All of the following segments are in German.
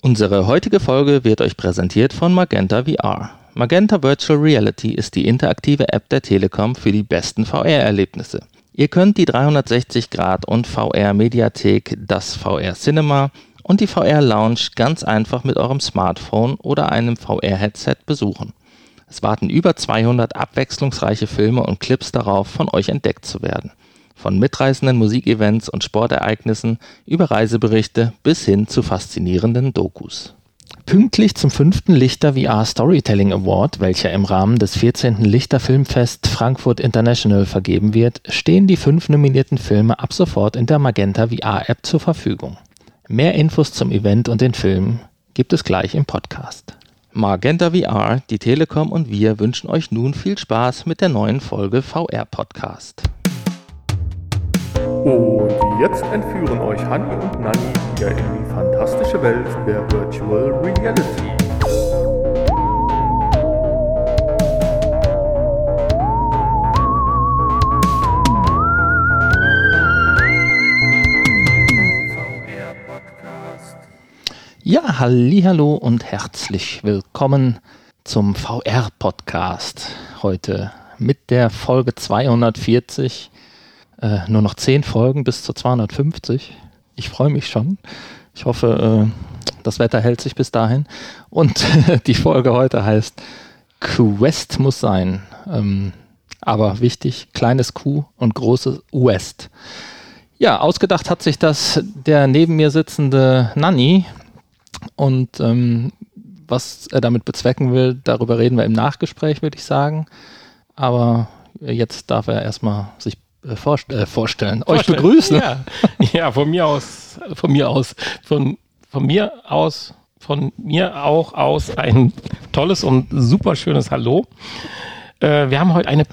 Unsere heutige Folge wird euch präsentiert von Magenta VR. Magenta Virtual Reality ist die interaktive App der Telekom für die besten VR-Erlebnisse. Ihr könnt die 360 Grad und VR Mediathek, das VR Cinema und die VR Lounge ganz einfach mit eurem Smartphone oder einem VR-Headset besuchen. Es warten über 200 abwechslungsreiche Filme und Clips darauf, von euch entdeckt zu werden. Von mitreißenden Musikevents und Sportereignissen über Reiseberichte bis hin zu faszinierenden Dokus. Pünktlich zum fünften Lichter VR Storytelling Award, welcher im Rahmen des 14. Lichter Filmfest Frankfurt International vergeben wird, stehen die fünf nominierten Filme ab sofort in der Magenta VR App zur Verfügung. Mehr Infos zum Event und den Filmen gibt es gleich im Podcast. Magenta VR, die Telekom und wir wünschen euch nun viel Spaß mit der neuen Folge VR Podcast. Und jetzt entführen euch Hanni und Nanni wieder in die fantastische Welt der Virtual Reality. Ja, hallo und herzlich willkommen zum VR Podcast. Heute mit der Folge 240 äh, nur noch zehn Folgen bis zu 250. Ich freue mich schon. Ich hoffe, äh, das Wetter hält sich bis dahin. Und die Folge heute heißt Quest muss sein. Ähm, aber wichtig, kleines Q und großes West. Ja, ausgedacht hat sich das der neben mir sitzende Nanny. Und ähm, was er damit bezwecken will, darüber reden wir im Nachgespräch, würde ich sagen. Aber jetzt darf er erstmal sich vorst äh, vorstellen, euch begrüßen. Ja. ja, von mir aus, von mir aus, von, von mir aus, von mir auch aus ein tolles und super schönes Hallo. Äh, wir haben heute eine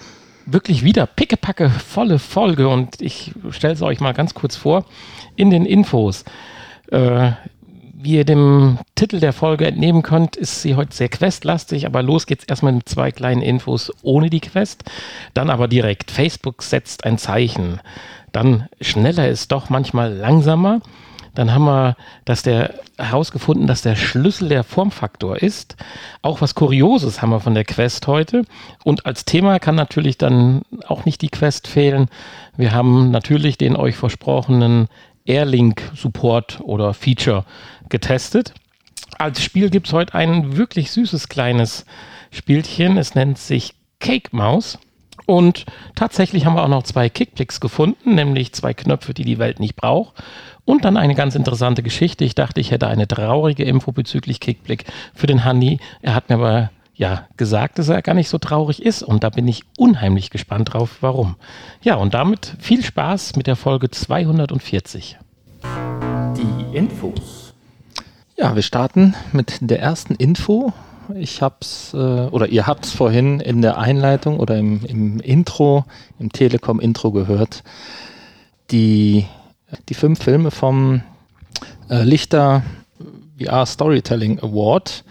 wirklich wieder pickepacke volle Folge und ich stelle es euch mal ganz kurz vor in den Infos. Äh, wie ihr dem Titel der Folge entnehmen könnt, ist sie heute sehr questlastig, aber los geht's erstmal mit zwei kleinen Infos ohne die Quest. Dann aber direkt, Facebook setzt ein Zeichen. Dann schneller ist doch manchmal langsamer. Dann haben wir dass der, herausgefunden, dass der Schlüssel der Formfaktor ist. Auch was Kurioses haben wir von der Quest heute. Und als Thema kann natürlich dann auch nicht die Quest fehlen. Wir haben natürlich den euch versprochenen Airlink Support oder Feature getestet. Als Spiel gibt es heute ein wirklich süßes kleines Spielchen. Es nennt sich Cake Mouse. Und tatsächlich haben wir auch noch zwei Kickblicks gefunden, nämlich zwei Knöpfe, die die Welt nicht braucht. Und dann eine ganz interessante Geschichte. Ich dachte, ich hätte eine traurige Info bezüglich Kickblick für den Handy. Er hat mir aber ja gesagt, dass er gar nicht so traurig ist. Und da bin ich unheimlich gespannt drauf, warum. Ja, und damit viel Spaß mit der Folge 240. Die Infos. Ja, wir starten mit der ersten Info. Ich hab's, äh, oder ihr habt es vorhin in der Einleitung oder im, im Intro, im Telekom-Intro gehört. Die, die fünf Filme vom äh, Lichter VR Storytelling Award,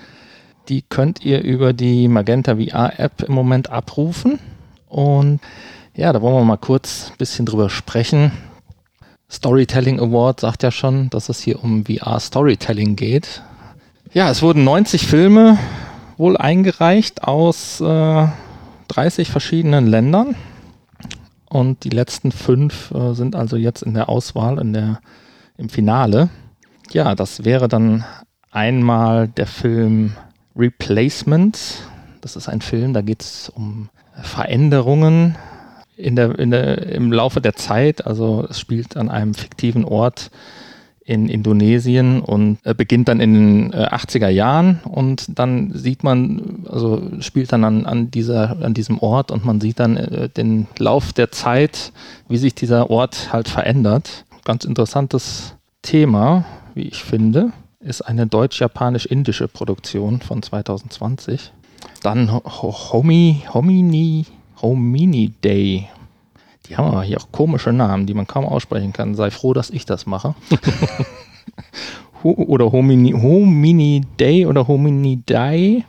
die könnt ihr über die Magenta VR App im Moment abrufen. Und ja, da wollen wir mal kurz ein bisschen drüber sprechen. Storytelling Award sagt ja schon, dass es hier um VR Storytelling geht. Ja, es wurden 90 Filme wohl eingereicht aus äh, 30 verschiedenen Ländern. Und die letzten fünf äh, sind also jetzt in der Auswahl, in der, im Finale. Ja, das wäre dann einmal der Film Replacement. Das ist ein Film, da geht es um Veränderungen in der, in der, im Laufe der Zeit, also es spielt an einem fiktiven Ort in Indonesien und äh, beginnt dann in den äh, 80er Jahren und dann sieht man, also spielt dann an, an, dieser, an diesem Ort und man sieht dann äh, den Lauf der Zeit, wie sich dieser Ort halt verändert. Ganz interessantes Thema, wie ich finde, ist eine deutsch-japanisch-indische Produktion von 2020. Dann Homi, Homini, Homini Day. Die haben aber hier auch komische Namen, die man kaum aussprechen kann. Sei froh, dass ich das mache. oder Homini, Homini Day oder Homini Day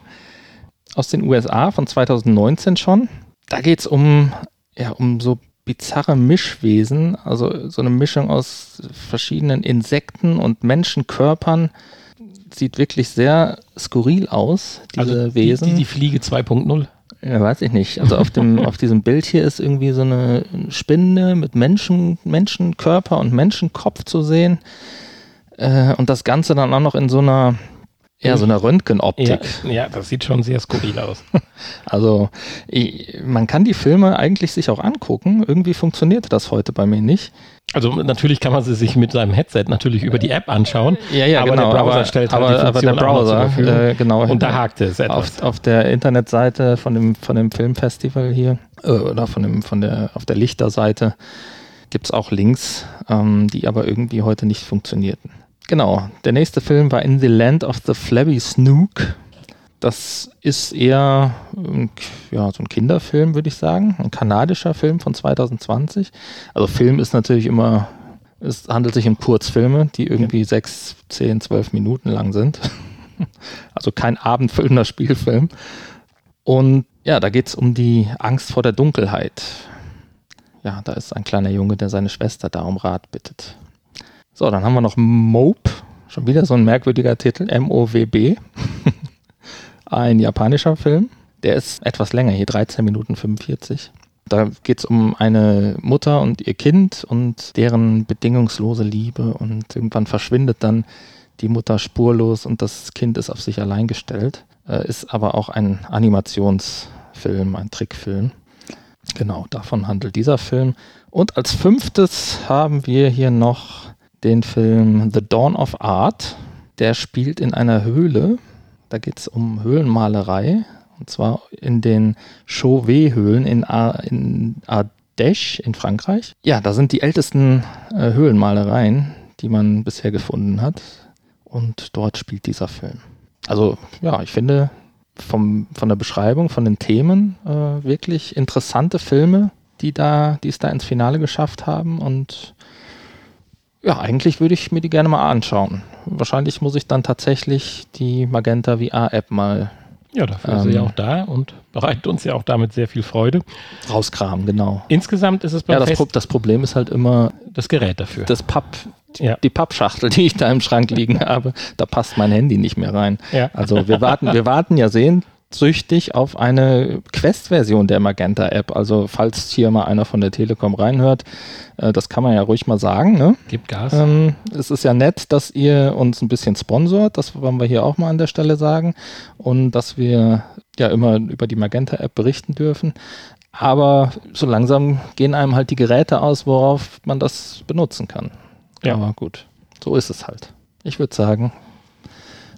aus den USA von 2019 schon. Da geht es um, ja, um so bizarre Mischwesen, also so eine Mischung aus verschiedenen Insekten und Menschenkörpern sieht wirklich sehr skurril aus, diese also Wesen. Die, die, die Fliege 2.0. Ja, weiß ich nicht. Also auf dem auf diesem Bild hier ist irgendwie so eine Spinne mit Menschen, Menschenkörper und Menschenkopf zu sehen. Äh, und das Ganze dann auch noch in so einer ja, so einer Röntgenoptik. Ja, ja, das sieht schon sehr skurril aus. Also ich, man kann die Filme eigentlich sich auch angucken. Irgendwie funktioniert das heute bei mir nicht. Also natürlich kann man sie sich mit seinem Headset natürlich über die App anschauen. Ja, ja, aber genau. der Browser aber, stellt aber, halt die aber der Browser, äh, genau. Und da hakt es etwas. Auf, auf der Internetseite von dem, von dem Filmfestival hier, äh, oder von dem, von der, auf der Lichterseite gibt es auch Links, ähm, die aber irgendwie heute nicht funktionierten. Genau, der nächste Film war In the Land of the Flabby Snook. Das ist eher ja, so ein Kinderfilm, würde ich sagen. Ein kanadischer Film von 2020. Also Film ist natürlich immer, es handelt sich um Kurzfilme, die irgendwie ja. sechs, zehn, zwölf Minuten lang sind. Also kein abendfüllender Spielfilm. Und ja, da geht es um die Angst vor der Dunkelheit. Ja, da ist ein kleiner Junge, der seine Schwester da um Rat bittet. So, dann haben wir noch Mope. Schon wieder so ein merkwürdiger Titel. M-O-W-B. ein japanischer Film. Der ist etwas länger, hier 13 Minuten 45. Da geht es um eine Mutter und ihr Kind und deren bedingungslose Liebe und irgendwann verschwindet dann die Mutter spurlos und das Kind ist auf sich allein gestellt. Äh, ist aber auch ein Animationsfilm, ein Trickfilm. Genau, davon handelt dieser Film. Und als fünftes haben wir hier noch den Film The Dawn of Art. Der spielt in einer Höhle. Da geht es um Höhlenmalerei. Und zwar in den Chauvet-Höhlen in, Ar in Ardèche in Frankreich. Ja, da sind die ältesten äh, Höhlenmalereien, die man bisher gefunden hat. Und dort spielt dieser Film. Also ja, ich finde vom, von der Beschreibung, von den Themen äh, wirklich interessante Filme, die da, die es da ins Finale geschafft haben. Und ja, eigentlich würde ich mir die gerne mal anschauen. Wahrscheinlich muss ich dann tatsächlich die Magenta VR-App mal ja, dafür ähm, ist sie ja auch da und bereitet uns ja auch damit sehr viel Freude. Rauskramen, genau. Insgesamt ist es beim Ja, das, Pro das Problem ist halt immer das Gerät dafür. Das Papp, ja. die Pappschachtel, die ich da im Schrank liegen habe, da passt mein Handy nicht mehr rein. Ja. Also wir warten, wir warten ja sehnsüchtig auf eine Quest-Version der Magenta-App. Also falls hier mal einer von der Telekom reinhört, äh, das kann man ja ruhig mal sagen. Ne? Gib Gas. Ähm, es ist ja nett, dass ihr uns ein bisschen sponsort. Das wollen wir hier auch mal an der Stelle sagen. Und dass wir ja immer über die Magenta-App berichten dürfen. Aber so langsam gehen einem halt die Geräte aus, worauf man das benutzen kann. Ja. Aber gut, so ist es halt. Ich würde sagen,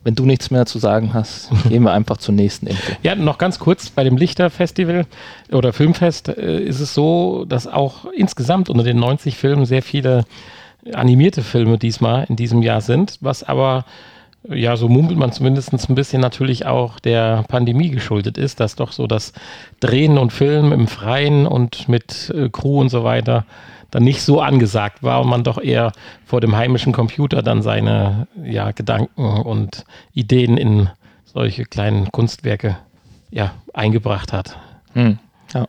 wenn du nichts mehr zu sagen hast, gehen wir einfach zur nächsten Info. Ja, noch ganz kurz, bei dem Lichter-Festival oder Filmfest äh, ist es so, dass auch insgesamt unter den 90 Filmen sehr viele animierte Filme diesmal in diesem Jahr sind, was aber ja, so munkelt man zumindest ein bisschen natürlich auch der Pandemie geschuldet ist, dass doch so das Drehen und Filmen im Freien und mit äh, Crew und so weiter dann nicht so angesagt war und man doch eher vor dem heimischen Computer dann seine ja, Gedanken und Ideen in solche kleinen Kunstwerke ja, eingebracht hat. Hm. Ja,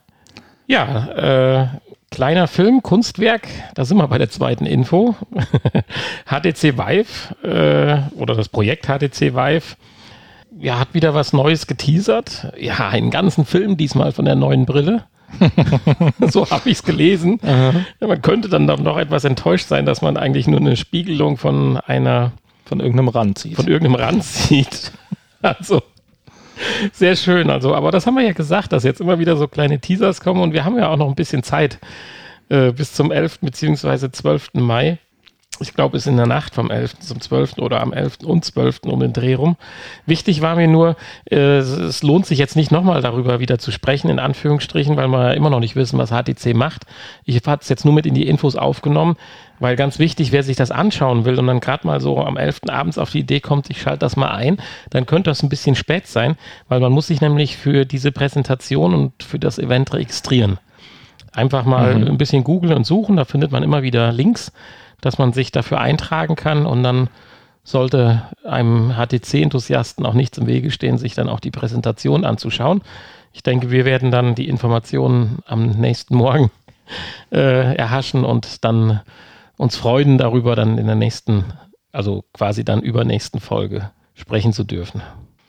ja äh, kleiner Film, Kunstwerk, da sind wir bei der zweiten Info. HTC Vive äh, oder das Projekt HTC Vive ja, hat wieder was Neues geteasert. Ja, einen ganzen Film diesmal von der neuen Brille. so habe ich es gelesen. Ja, man könnte dann doch noch etwas enttäuscht sein, dass man eigentlich nur eine Spiegelung von einer von irgendeinem Rand sieht. Von irgendeinem Rand sieht. Also sehr schön. Also, aber das haben wir ja gesagt, dass jetzt immer wieder so kleine Teasers kommen und wir haben ja auch noch ein bisschen Zeit äh, bis zum 11. bzw. 12. Mai ich glaube, es ist in der Nacht vom 11. zum 12. oder am 11. und 12. um den Dreh rum. Wichtig war mir nur, äh, es lohnt sich jetzt nicht nochmal darüber wieder zu sprechen, in Anführungsstrichen, weil wir immer noch nicht wissen, was HTC macht. Ich habe es jetzt nur mit in die Infos aufgenommen, weil ganz wichtig, wer sich das anschauen will und dann gerade mal so am 11. abends auf die Idee kommt, ich schalte das mal ein, dann könnte das ein bisschen spät sein, weil man muss sich nämlich für diese Präsentation und für das Event registrieren. Einfach mal mhm. ein bisschen googeln und suchen, da findet man immer wieder Links dass man sich dafür eintragen kann und dann sollte einem HTC-Enthusiasten auch nichts im Wege stehen, sich dann auch die Präsentation anzuschauen. Ich denke, wir werden dann die Informationen am nächsten Morgen äh, erhaschen und dann uns freuen darüber, dann in der nächsten, also quasi dann übernächsten Folge sprechen zu dürfen.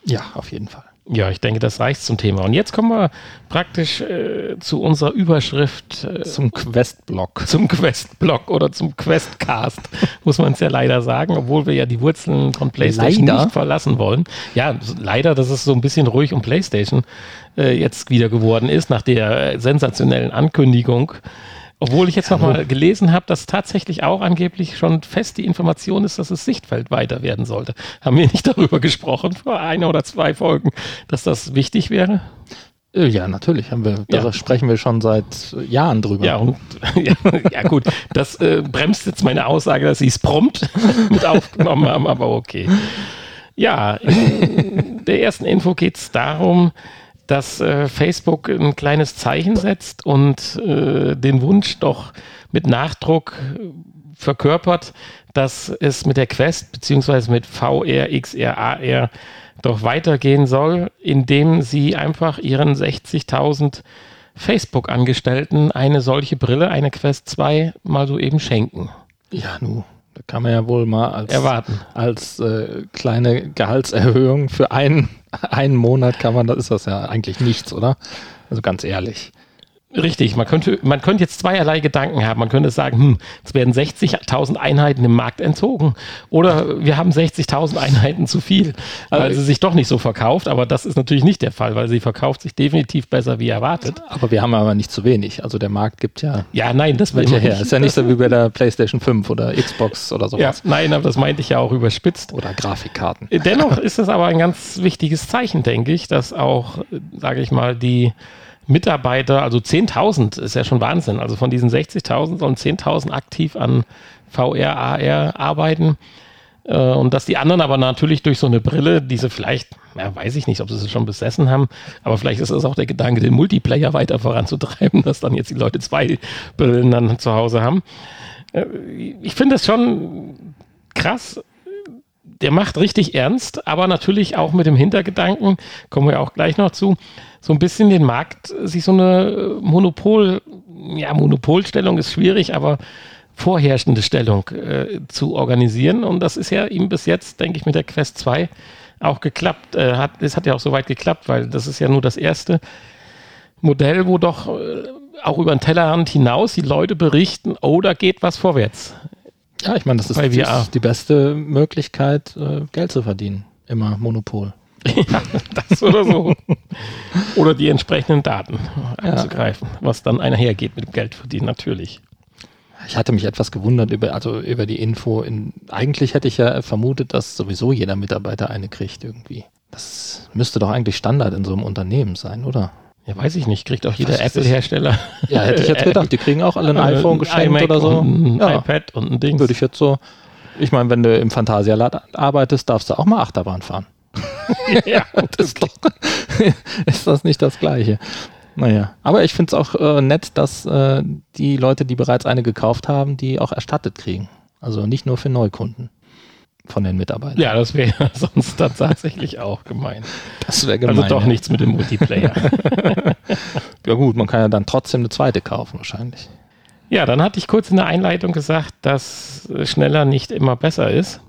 Ja, auf jeden Fall. Ja, ich denke, das reicht zum Thema. Und jetzt kommen wir praktisch äh, zu unserer Überschrift. Äh, zum Quest-Blog. Zum Quest-Blog oder zum Questcast, muss man es ja leider sagen, obwohl wir ja die Wurzeln von PlayStation leider. nicht verlassen wollen. Ja, leider, dass es so ein bisschen ruhig um PlayStation äh, jetzt wieder geworden ist, nach der sensationellen Ankündigung obwohl ich jetzt nochmal gelesen habe, dass tatsächlich auch angeblich schon fest die Information ist, dass das Sichtfeld weiter werden sollte. Haben wir nicht darüber gesprochen vor einer oder zwei Folgen, dass das wichtig wäre? Äh, ja, natürlich haben wir. Da ja. sprechen wir schon seit Jahren drüber. Ja, und, ja, ja gut, das äh, bremst jetzt meine Aussage, dass sie es prompt mit aufgenommen haben, aber okay. Ja, in der ersten Info geht es darum, dass äh, Facebook ein kleines Zeichen setzt und äh, den Wunsch doch mit Nachdruck äh, verkörpert, dass es mit der Quest beziehungsweise mit VR, XR, AR doch weitergehen soll, indem sie einfach ihren 60.000 Facebook-Angestellten eine solche Brille, eine Quest 2, mal so eben schenken. Ja, nu, da kann man ja wohl mal als, Erwarten. als äh, kleine Gehaltserhöhung für einen, einen Monat kann man, das ist das ja eigentlich nichts, oder? Also ganz ehrlich. Richtig, man könnte, man könnte jetzt zweierlei Gedanken haben. Man könnte sagen, hm, es werden 60.000 Einheiten im Markt entzogen. Oder wir haben 60.000 Einheiten zu viel, weil also, sie sich doch nicht so verkauft. Aber das ist natürlich nicht der Fall, weil sie verkauft sich definitiv besser wie erwartet. Aber wir haben aber nicht zu wenig. Also der Markt gibt ja. Ja, nein, das welche her. Ist ja nicht so wie bei der PlayStation 5 oder Xbox oder sowas. Ja, nein, aber das meinte ich ja auch überspitzt. Oder Grafikkarten. Dennoch ist es aber ein ganz wichtiges Zeichen, denke ich, dass auch, sage ich mal, die Mitarbeiter, also 10.000 ist ja schon Wahnsinn. Also von diesen 60.000 sollen 10.000 aktiv an VR, AR arbeiten. Äh, und dass die anderen aber natürlich durch so eine Brille, diese vielleicht, ja, weiß ich nicht, ob sie es schon besessen haben, aber vielleicht ist es auch der Gedanke, den Multiplayer weiter voranzutreiben, dass dann jetzt die Leute zwei Brillen dann zu Hause haben. Äh, ich finde es schon krass. Der macht richtig ernst, aber natürlich auch mit dem Hintergedanken, kommen wir auch gleich noch zu, so ein bisschen den Markt, sich so eine Monopol, ja, Monopolstellung ist schwierig, aber vorherrschende Stellung äh, zu organisieren. Und das ist ja ihm bis jetzt, denke ich, mit der Quest 2 auch geklappt. Äh, hat, es hat ja auch soweit geklappt, weil das ist ja nur das erste Modell, wo doch äh, auch über den Tellerrand hinaus die Leute berichten, oh, da geht was vorwärts. Ja, ich meine, das ist, das ist die beste Möglichkeit, äh, Geld zu verdienen. Immer Monopol. ja, das oder so. oder die entsprechenden Daten einzugreifen, ja. was dann einhergeht mit dem Geld verdienen, natürlich. Ich hatte mich etwas gewundert über, also über die Info. In, eigentlich hätte ich ja vermutet, dass sowieso jeder Mitarbeiter eine kriegt irgendwie. Das müsste doch eigentlich Standard in so einem Unternehmen sein, oder? Ja, weiß ich nicht. Kriegt auch jeder Apple-Hersteller. Ja, hätte ich jetzt gedacht. Die kriegen auch alle ein iPhone geschenkt oder so. Ein ja. iPad und ein Ding. Würde ich jetzt so. Ich meine, wenn du im Phantasialand arbeitest, darfst du auch mal Achterbahn fahren. ja, das ist, doch, ist das nicht das Gleiche? Naja, aber ich finde es auch äh, nett, dass äh, die Leute, die bereits eine gekauft haben, die auch erstattet kriegen. Also nicht nur für Neukunden von den Mitarbeitern. Ja, das wäre sonst dann tatsächlich auch gemein. Das wäre gemein. Also doch ja. nichts mit dem Multiplayer. ja gut, man kann ja dann trotzdem eine zweite kaufen wahrscheinlich. Ja, dann hatte ich kurz in der Einleitung gesagt, dass schneller nicht immer besser ist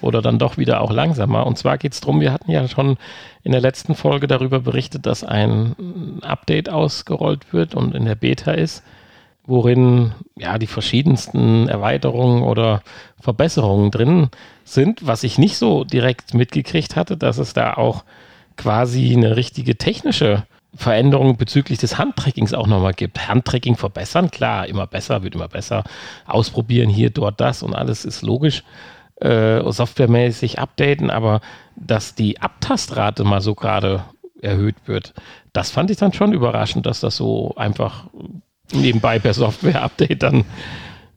oder dann doch wieder auch langsamer. Und zwar geht es darum, wir hatten ja schon in der letzten Folge darüber berichtet, dass ein Update ausgerollt wird und in der Beta ist, worin ja die verschiedensten Erweiterungen oder Verbesserungen drin sind, was ich nicht so direkt mitgekriegt hatte, dass es da auch quasi eine richtige technische Veränderung bezüglich des Handtrackings auch nochmal gibt. Handtracking verbessern, klar, immer besser, wird immer besser. Ausprobieren hier, dort, das und alles ist logisch äh, softwaremäßig updaten, aber dass die Abtastrate mal so gerade erhöht wird, das fand ich dann schon überraschend, dass das so einfach nebenbei per Software-Update dann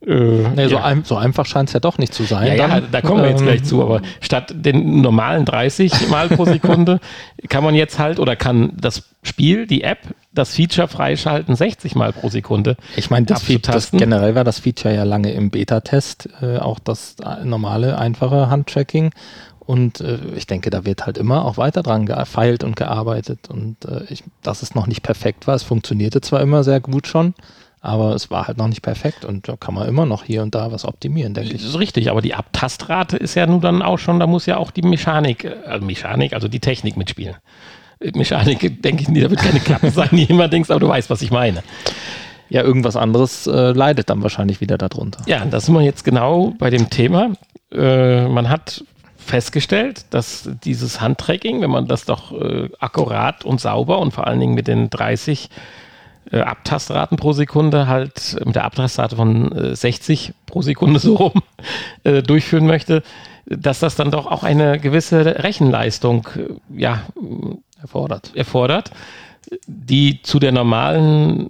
äh, nee, ja. so, ein, so, einfach scheint es ja doch nicht zu sein. Ja, ja, da kommen wir jetzt ähm, gleich zu, aber statt den normalen 30 Mal pro Sekunde kann man jetzt halt oder kann das Spiel, die App, das Feature freischalten 60 Mal pro Sekunde. Ich meine, das, das, generell war das Feature ja lange im Beta-Test, äh, auch das äh, normale, einfache Handtracking. Und äh, ich denke, da wird halt immer auch weiter dran gefeilt und gearbeitet. Und äh, ich, dass es noch nicht perfekt war, es funktionierte zwar immer sehr gut schon, aber es war halt noch nicht perfekt und da kann man immer noch hier und da was optimieren, denke ich. Das ist richtig, aber die Abtastrate ist ja nun dann auch schon, da muss ja auch die Mechanik, also Mechanik, also die Technik mitspielen. Mechanik, denke ich, da wird keine Klappe sein, die immer denkst, aber du weißt, was ich meine. Ja, irgendwas anderes äh, leidet dann wahrscheinlich wieder darunter. Ja, das sind wir jetzt genau bei dem Thema. Äh, man hat festgestellt, dass dieses Handtracking, wenn man das doch äh, akkurat und sauber und vor allen Dingen mit den 30 äh, Abtastraten pro Sekunde halt mit der Abtastrate von 60 äh, pro Sekunde so rum äh, durchführen möchte, dass das dann doch auch eine gewisse Rechenleistung ja, erfordert. erfordert, die zu der normalen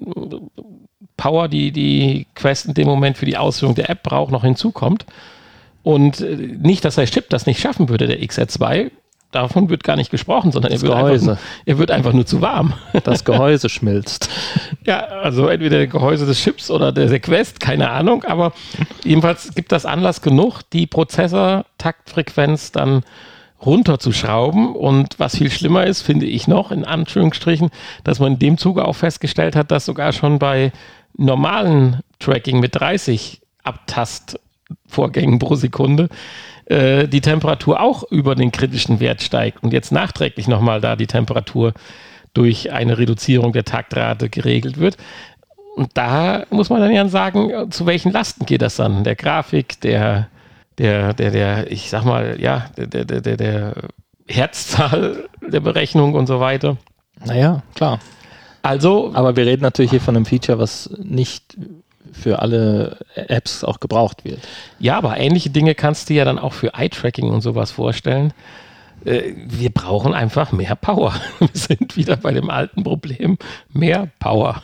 Power, die die Quest in dem Moment für die Ausführung der App braucht, noch hinzukommt. Und nicht, dass der Chip das nicht schaffen würde, der XR2, davon wird gar nicht gesprochen, sondern er wird, einfach, er wird, einfach, nur zu warm. Das Gehäuse schmilzt. Ja, also entweder der Gehäuse des Chips oder der Quest, keine Ahnung, aber jedenfalls gibt das Anlass genug, die Prozessor-Taktfrequenz dann runterzuschrauben. Und was viel schlimmer ist, finde ich noch, in Anführungsstrichen, dass man in dem Zuge auch festgestellt hat, dass sogar schon bei normalen Tracking mit 30 Abtastvorgängen pro Sekunde äh, die Temperatur auch über den kritischen Wert steigt und jetzt nachträglich nochmal da die Temperatur durch eine Reduzierung der Taktrate geregelt wird. Und da muss man dann ja sagen, zu welchen Lasten geht das dann? Der Grafik, der, der, der, der, ich sag mal, ja, der, der, der, der Herzzahl der Berechnung und so weiter. Naja, klar. Also. Aber wir reden natürlich hier von einem Feature, was nicht für alle Apps auch gebraucht wird. Ja, aber ähnliche Dinge kannst du ja dann auch für Eye-Tracking und sowas vorstellen. Äh, wir brauchen einfach mehr Power. Wir sind wieder bei dem alten Problem, mehr Power.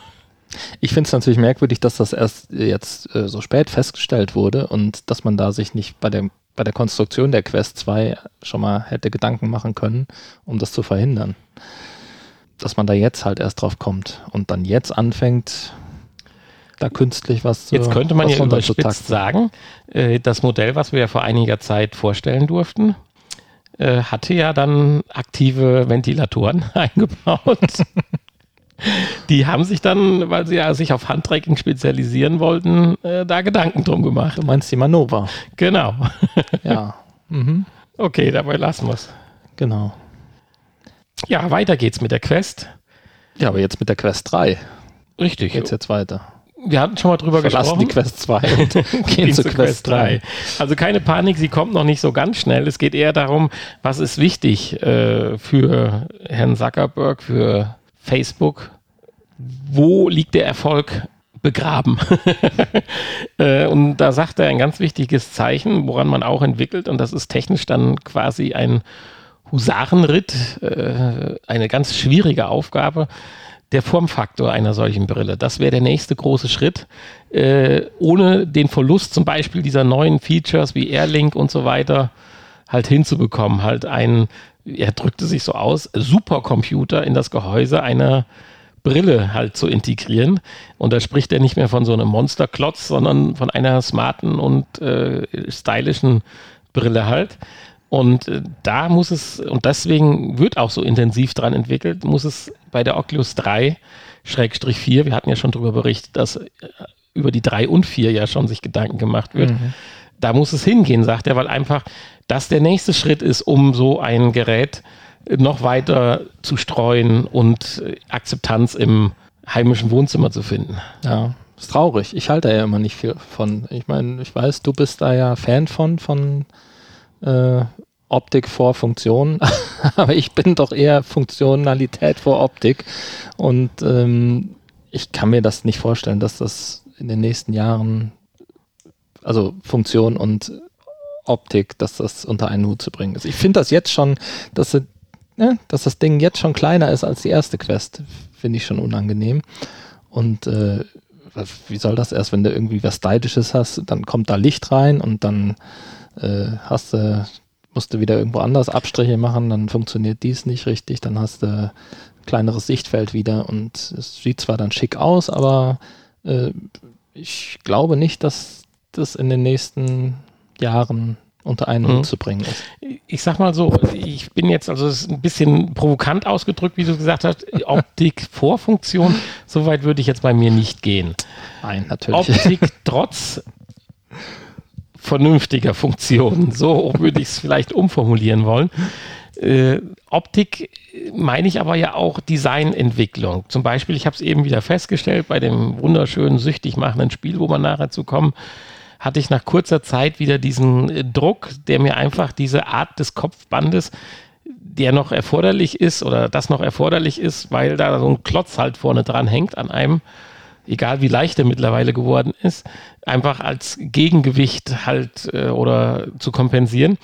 Ich finde es natürlich merkwürdig, dass das erst jetzt äh, so spät festgestellt wurde und dass man da sich nicht bei der, bei der Konstruktion der Quest 2 schon mal hätte Gedanken machen können, um das zu verhindern. Dass man da jetzt halt erst drauf kommt und dann jetzt anfängt, da künstlich was zu Jetzt könnte man ja überspitzt sagen, äh, das Modell, was wir ja vor einiger Zeit vorstellen durften, äh, hatte ja dann aktive Ventilatoren eingebaut. Die haben sich dann, weil sie ja sich auf Handtracking spezialisieren wollten, äh, da Gedanken drum gemacht. Du meinst die Manova? Genau. ja. Mhm. Okay, dabei lassen wir es. Genau. Ja, weiter geht's mit der Quest. Ja, aber jetzt mit der Quest 3. Richtig. Geht's jetzt weiter wir hatten schon mal drüber Verlassen gesprochen. die Quest 2 und gehen zu Quest 3. Also keine Panik, sie kommt noch nicht so ganz schnell. Es geht eher darum, was ist wichtig äh, für Herrn Zuckerberg, für Facebook. Wo liegt der Erfolg begraben? äh, und da sagt er ein ganz wichtiges Zeichen, woran man auch entwickelt, und das ist technisch dann quasi ein Husarenritt, äh, eine ganz schwierige Aufgabe der Formfaktor einer solchen Brille. Das wäre der nächste große Schritt, äh, ohne den Verlust zum Beispiel dieser neuen Features wie Airlink und so weiter halt hinzubekommen. Halt ein, er drückte sich so aus, Supercomputer in das Gehäuse einer Brille halt zu integrieren. Und da spricht er nicht mehr von so einem Monsterklotz, sondern von einer smarten und äh, stylischen Brille halt. Und äh, da muss es, und deswegen wird auch so intensiv dran entwickelt, muss es bei der Oculus 3 Schrägstrich 4, wir hatten ja schon darüber berichtet, dass äh, über die 3 und 4 ja schon sich Gedanken gemacht wird. Mhm. Da muss es hingehen, sagt er, weil einfach das der nächste Schritt ist, um so ein Gerät noch weiter zu streuen und äh, Akzeptanz im heimischen Wohnzimmer zu finden. Ja, ist traurig. Ich halte da ja immer nicht viel von. Ich meine, ich weiß, du bist da ja Fan von, von äh, Optik vor Funktion, aber ich bin doch eher Funktionalität vor Optik. Und ähm, ich kann mir das nicht vorstellen, dass das in den nächsten Jahren, also Funktion und Optik, dass das unter einen Hut zu bringen ist. Ich finde das jetzt schon, dass, ne, dass das Ding jetzt schon kleiner ist als die erste Quest, finde ich schon unangenehm. Und äh, wie soll das erst, wenn du irgendwie was Stylisches hast, dann kommt da Licht rein und dann äh, hast du musst du wieder irgendwo anders Abstriche machen, dann funktioniert dies nicht richtig, dann hast du ein kleineres Sichtfeld wieder und es sieht zwar dann schick aus, aber äh, ich glaube nicht, dass das in den nächsten Jahren unter einen Hut zu bringen ist. Ich sag mal so, ich bin jetzt, also es ist ein bisschen provokant ausgedrückt, wie du gesagt hast, Optik vor Funktion, so weit würde ich jetzt bei mir nicht gehen. Nein, natürlich. Optik trotz vernünftiger Funktion, so würde ich es vielleicht umformulieren wollen. Äh, Optik meine ich aber ja auch Designentwicklung. Zum Beispiel, ich habe es eben wieder festgestellt, bei dem wunderschönen, süchtig machenden Spiel, wo wir nachher zu kommen, hatte ich nach kurzer Zeit wieder diesen äh, Druck, der mir einfach diese Art des Kopfbandes, der noch erforderlich ist oder das noch erforderlich ist, weil da so ein Klotz halt vorne dran hängt an einem, egal wie leicht er mittlerweile geworden ist, einfach als Gegengewicht halt äh, oder zu kompensieren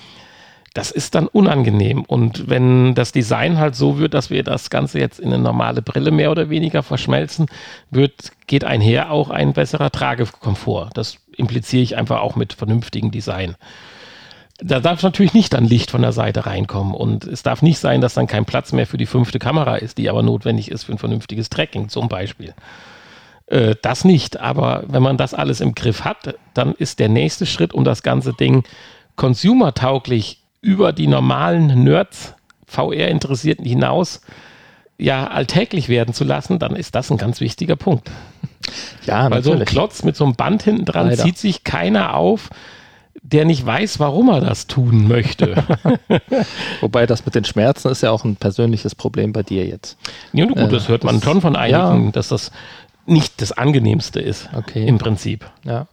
das ist dann unangenehm. Und wenn das Design halt so wird, dass wir das Ganze jetzt in eine normale Brille mehr oder weniger verschmelzen, wird, geht einher auch ein besserer Tragekomfort. Das impliziere ich einfach auch mit vernünftigem Design. Da darf natürlich nicht dann Licht von der Seite reinkommen und es darf nicht sein, dass dann kein Platz mehr für die fünfte Kamera ist, die aber notwendig ist für ein vernünftiges Tracking zum Beispiel. Äh, das nicht, aber wenn man das alles im Griff hat, dann ist der nächste Schritt, um das ganze Ding consumertauglich über die normalen Nerds, VR-Interessierten hinaus ja alltäglich werden zu lassen, dann ist das ein ganz wichtiger Punkt. Ja, Weil natürlich. so ein Klotz mit so einem Band hinten dran Leider. zieht sich keiner auf, der nicht weiß, warum er das tun möchte. Wobei das mit den Schmerzen ist ja auch ein persönliches Problem bei dir jetzt. Ja, gut, äh, das hört man das, schon von einigen, ja. dass das nicht das angenehmste ist okay. im Prinzip. Ja.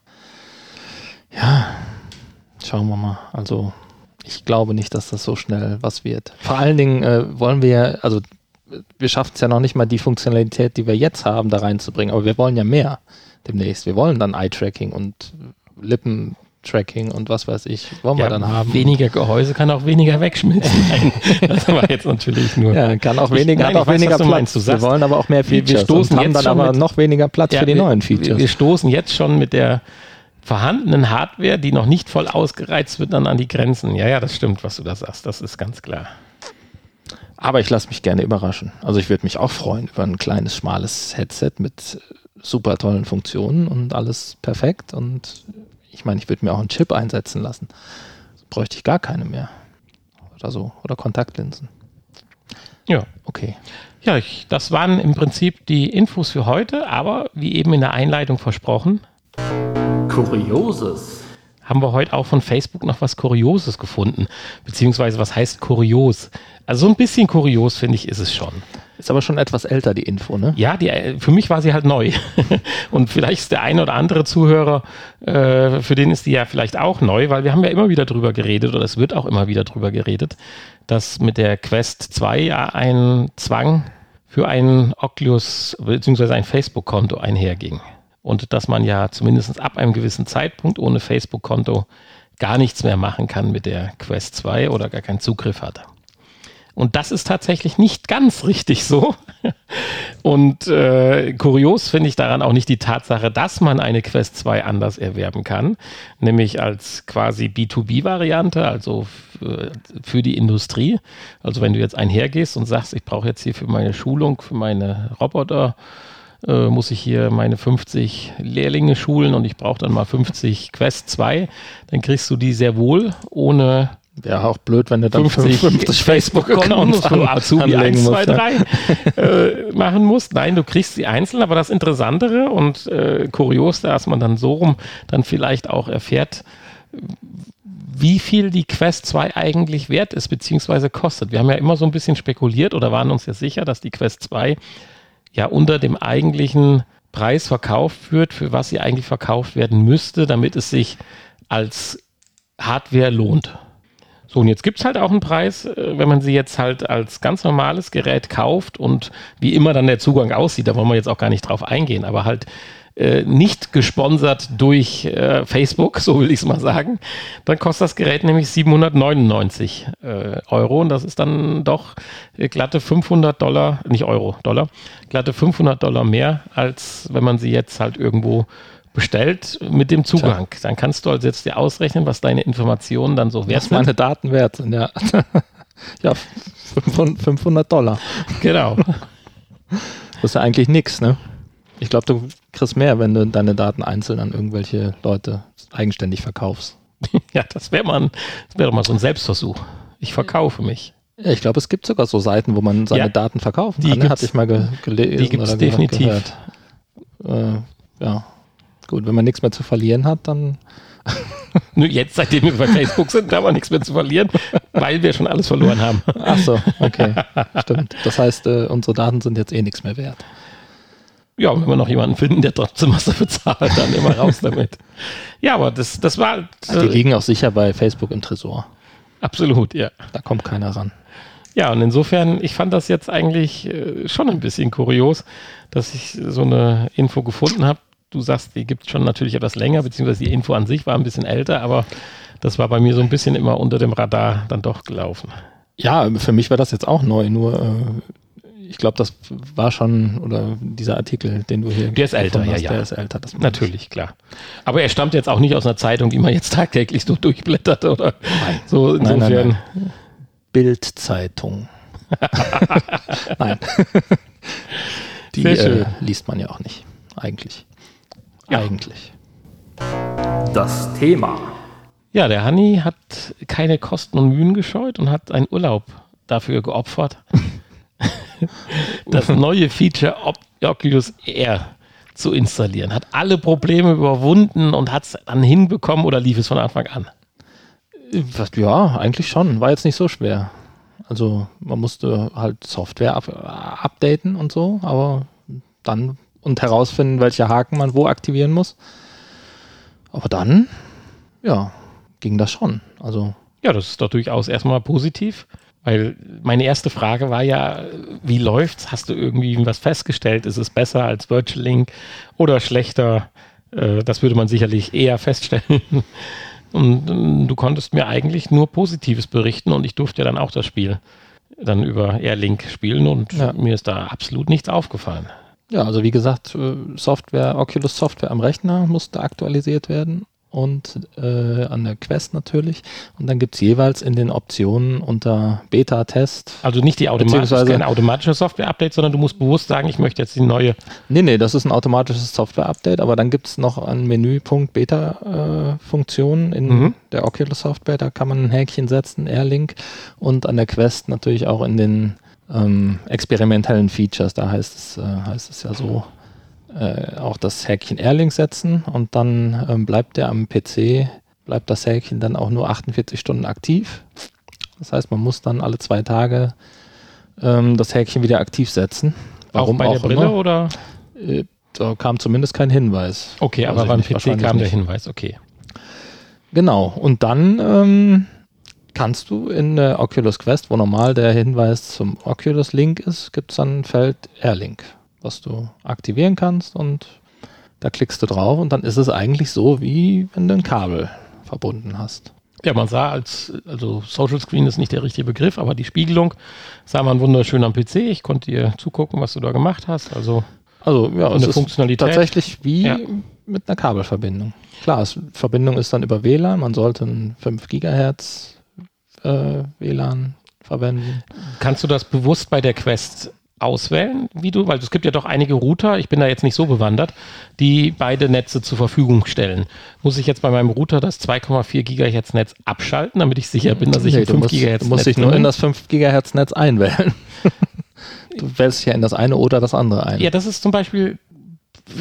Ja, schauen wir mal. Also ich glaube nicht, dass das so schnell was wird. Vor allen Dingen äh, wollen wir ja, also wir schaffen es ja noch nicht mal die Funktionalität, die wir jetzt haben, da reinzubringen, aber wir wollen ja mehr demnächst. Wir wollen dann Eye-Tracking und Lippen Tracking und was weiß ich, wollen ja, wir dann haben. Weniger Gehäuse kann auch weniger wegschmilzen. das war jetzt natürlich nur. Ja, kann auch weniger, ich, nein, hat auch weniger weiß, Platz. Meinst, wir wollen aber auch mehr Features. Wir, wir stoßen und haben dann aber mit, noch weniger Platz ja, für die wir, neuen Features. Wir stoßen jetzt schon mit der vorhandenen Hardware, die noch nicht voll ausgereizt wird, dann an die Grenzen. Ja, ja, das stimmt, was du da sagst. Das ist ganz klar. Aber ich lasse mich gerne überraschen. Also ich würde mich auch freuen über ein kleines, schmales Headset mit super tollen Funktionen und alles perfekt. Und ich meine, ich würde mir auch einen Chip einsetzen lassen. So bräuchte ich gar keine mehr. Oder so. Oder Kontaktlinsen. Ja. Okay. Ja, ich, das waren im Prinzip die Infos für heute, aber wie eben in der Einleitung versprochen, Kurioses. Haben wir heute auch von Facebook noch was Kurioses gefunden? Beziehungsweise, was heißt kurios? Also, so ein bisschen kurios, finde ich, ist es schon. Ist aber schon etwas älter, die Info, ne? Ja, die, für mich war sie halt neu. Und vielleicht ist der eine oder andere Zuhörer, äh, für den ist die ja vielleicht auch neu, weil wir haben ja immer wieder drüber geredet, oder es wird auch immer wieder drüber geredet, dass mit der Quest 2 ja ein Zwang für ein Oculus bzw. ein Facebook-Konto einherging und dass man ja zumindest ab einem gewissen Zeitpunkt ohne Facebook-Konto gar nichts mehr machen kann mit der Quest 2 oder gar keinen Zugriff hat. Und das ist tatsächlich nicht ganz richtig so. Und äh, kurios finde ich daran auch nicht die Tatsache, dass man eine Quest 2 anders erwerben kann, nämlich als quasi B2B-Variante, also für die Industrie. Also wenn du jetzt einhergehst und sagst, ich brauche jetzt hier für meine Schulung, für meine Roboter äh, muss ich hier meine 50 Lehrlinge schulen und ich brauche dann mal 50 Quest 2, dann kriegst du die sehr wohl ohne Wäre auch blöd, wenn du dann 50, 50 Facebook-Accounts für Azubi 1, 2, 3 äh, machen musst. Nein, du kriegst sie einzeln, aber das Interessantere und äh, kurios, dass man dann so rum dann vielleicht auch erfährt, wie viel die Quest 2 eigentlich wert ist, beziehungsweise kostet. Wir haben ja immer so ein bisschen spekuliert oder waren uns ja sicher, dass die Quest 2 ja unter dem eigentlichen Preis verkauft wird, für was sie eigentlich verkauft werden müsste, damit es sich als Hardware lohnt. So, und jetzt gibt es halt auch einen Preis, äh, wenn man sie jetzt halt als ganz normales Gerät kauft und wie immer dann der Zugang aussieht, da wollen wir jetzt auch gar nicht drauf eingehen, aber halt äh, nicht gesponsert durch äh, Facebook, so will ich es mal sagen, dann kostet das Gerät nämlich 799 äh, Euro und das ist dann doch glatte 500 Dollar, nicht Euro, Dollar, glatte 500 Dollar mehr, als wenn man sie jetzt halt irgendwo bestellt mit dem Zugang. Tja. Dann kannst du also jetzt dir ausrechnen, was deine Informationen dann so wert sind. Was meine Daten wert sind, ja. ja, 500 Dollar. Genau. Das ist ja eigentlich nichts, ne? Ich glaube, du kriegst mehr, wenn du deine Daten einzeln an irgendwelche Leute eigenständig verkaufst. ja, das wäre mal, das doch mal so ein Selbstversuch. Ich verkaufe mich. Ja, ich glaube, es gibt sogar so Seiten, wo man seine Ja. Daten verkaufen Die kann. ne? gibt's. Hatte ich mal ge gelesen. Die oder ge- definitiv. Gehört. Äh, ja, gut, wenn man nichts mehr zu verlieren hat, dann Nur jetzt, seitdem wir bei Facebook sind, haben wir nichts mehr zu verlieren, weil wir schon alles verloren haben. Ach so, okay, stimmt. Das heißt, äh, unsere Daten sind jetzt eh nichts mehr wert. Ja, wenn wir noch jemanden finden, der trotzdem was dafür zahlt, dann immer raus damit. Ja, aber das, das war Die äh, liegen auch sicher bei Facebook im Tresor. absolut, ja. Da kommt keiner ran. Ja, und insofern, ich fand das jetzt eigentlich äh, schon ein bisschen kurios, dass ich so eine Info gefunden habe. Du sagst, die gibt es schon natürlich etwas länger, beziehungsweise die Info an sich war ein bisschen älter, aber das war bei mir so ein bisschen immer unter dem Radar dann doch gelaufen. Ja, für mich war das jetzt auch neu, nur äh, ich glaube, das war schon, oder dieser Artikel, den du hier Der ist älter, gefunden ja, hast, ja. Der ist älter, das Natürlich, klar. Aber er stammt jetzt auch nicht aus einer Zeitung, die man jetzt tagtäglich so durchblättert oder so. Nein, nein, Insofern, nein. Bild-Zeitung. Nein. Die äh, liest man ja auch nicht, eigentlich. Ja. Eigentlich. Das Thema. ja, der Hanni hat keine Kosten und Mühen gescheut und hat einen Urlaub dafür geopfert, das neue Feature Op Oculus Air zu installieren. Hat alle Probleme überwunden und hat es dann hinbekommen oder lief es von Anfang an? Was- Ja, eigentlich schon. War jetzt nicht so schwer. Also man musste halt Software up updaten und so, aber dann und herausfinden, welche Haken man wo aktivieren muss. Aber dann, ja, ging das schon. Also Ja, das ist doch durchaus erstmal positiv, weil meine erste Frage war ja, wie läuft's? Hast du irgendwie was festgestellt? Ist es besser als Virtual Link oder schlechter? Äh, Das würde man sicherlich eher feststellen. Und ähm, du konntest mir eigentlich nur Positives berichten und ich durfte ja dann auch das Spiel dann über Airlink spielen und Ja. mir ist da absolut nichts aufgefallen. Ja, also wie gesagt, äh, Software, Oculus Software am Rechner musste aktualisiert werden und äh, an der Quest natürlich. Und dann gibt es jeweils in den Optionen unter Beta-Test. Also nicht die automatische, kein automatisches Software-Update, sondern du musst bewusst sagen, ich möchte jetzt die neue. Nee, nee, das ist ein automatisches Software-Update, aber dann gibt es noch einen Menüpunkt Beta-Funktionen in Mhm. der Oculus Software. Da kann man ein Häkchen setzen, Airlink. Und an der Quest natürlich auch in den ähm, experimentellen Features. Da heißt es, äh, heißt es ja so, äh, auch das Häkchen Airlink setzen und dann ähm, bleibt der am PC, bleibt das Häkchen dann auch nur 48 Stunden aktiv. Das heißt, man muss dann alle zwei Tage ähm, das Häkchen wieder aktiv setzen. auch bei der Brille immer. oder? Äh, Da kam zumindest kein Hinweis. Okay, aber beim PC kam der nicht. Hinweis, okay. Genau. Und dann ähm, kannst du in der Oculus Quest, wo normal der Hinweis zum Oculus Link ist, gibt es dann ein Feld Airlink, was du aktivieren kannst und da klickst du drauf und dann ist es eigentlich so, wie wenn du ein Kabel verbunden hast. Ja, man sah als, also Social Screen ist nicht der richtige Begriff, aber die Spiegelung sah man wunderschön am PC. Ich konnte dir zugucken, was du da gemacht hast. Also Also ja, eine ist Funktionalität. tatsächlich wie Ja. mit einer Kabelverbindung. Klar, es, Verbindung ist dann über WLAN. Man sollte ein 5 Gigahertz äh, WLAN verwenden. kannst du das bewusst bei der Quest auswählen, wie du, weil es gibt ja doch einige Router, ich bin da jetzt nicht so bewandert, die beide Netze zur Verfügung stellen. Muss ich jetzt bei meinem Router das 2,4 Gigahertz Netz abschalten, damit ich sicher bin, dass ich Nee, du 5 musst, Gigahertz du musst dich Netz nur in das 5 Gigahertz Netz einwählen. du wählst ja in das eine oder das andere ein. Ja, das ist zum Beispiel,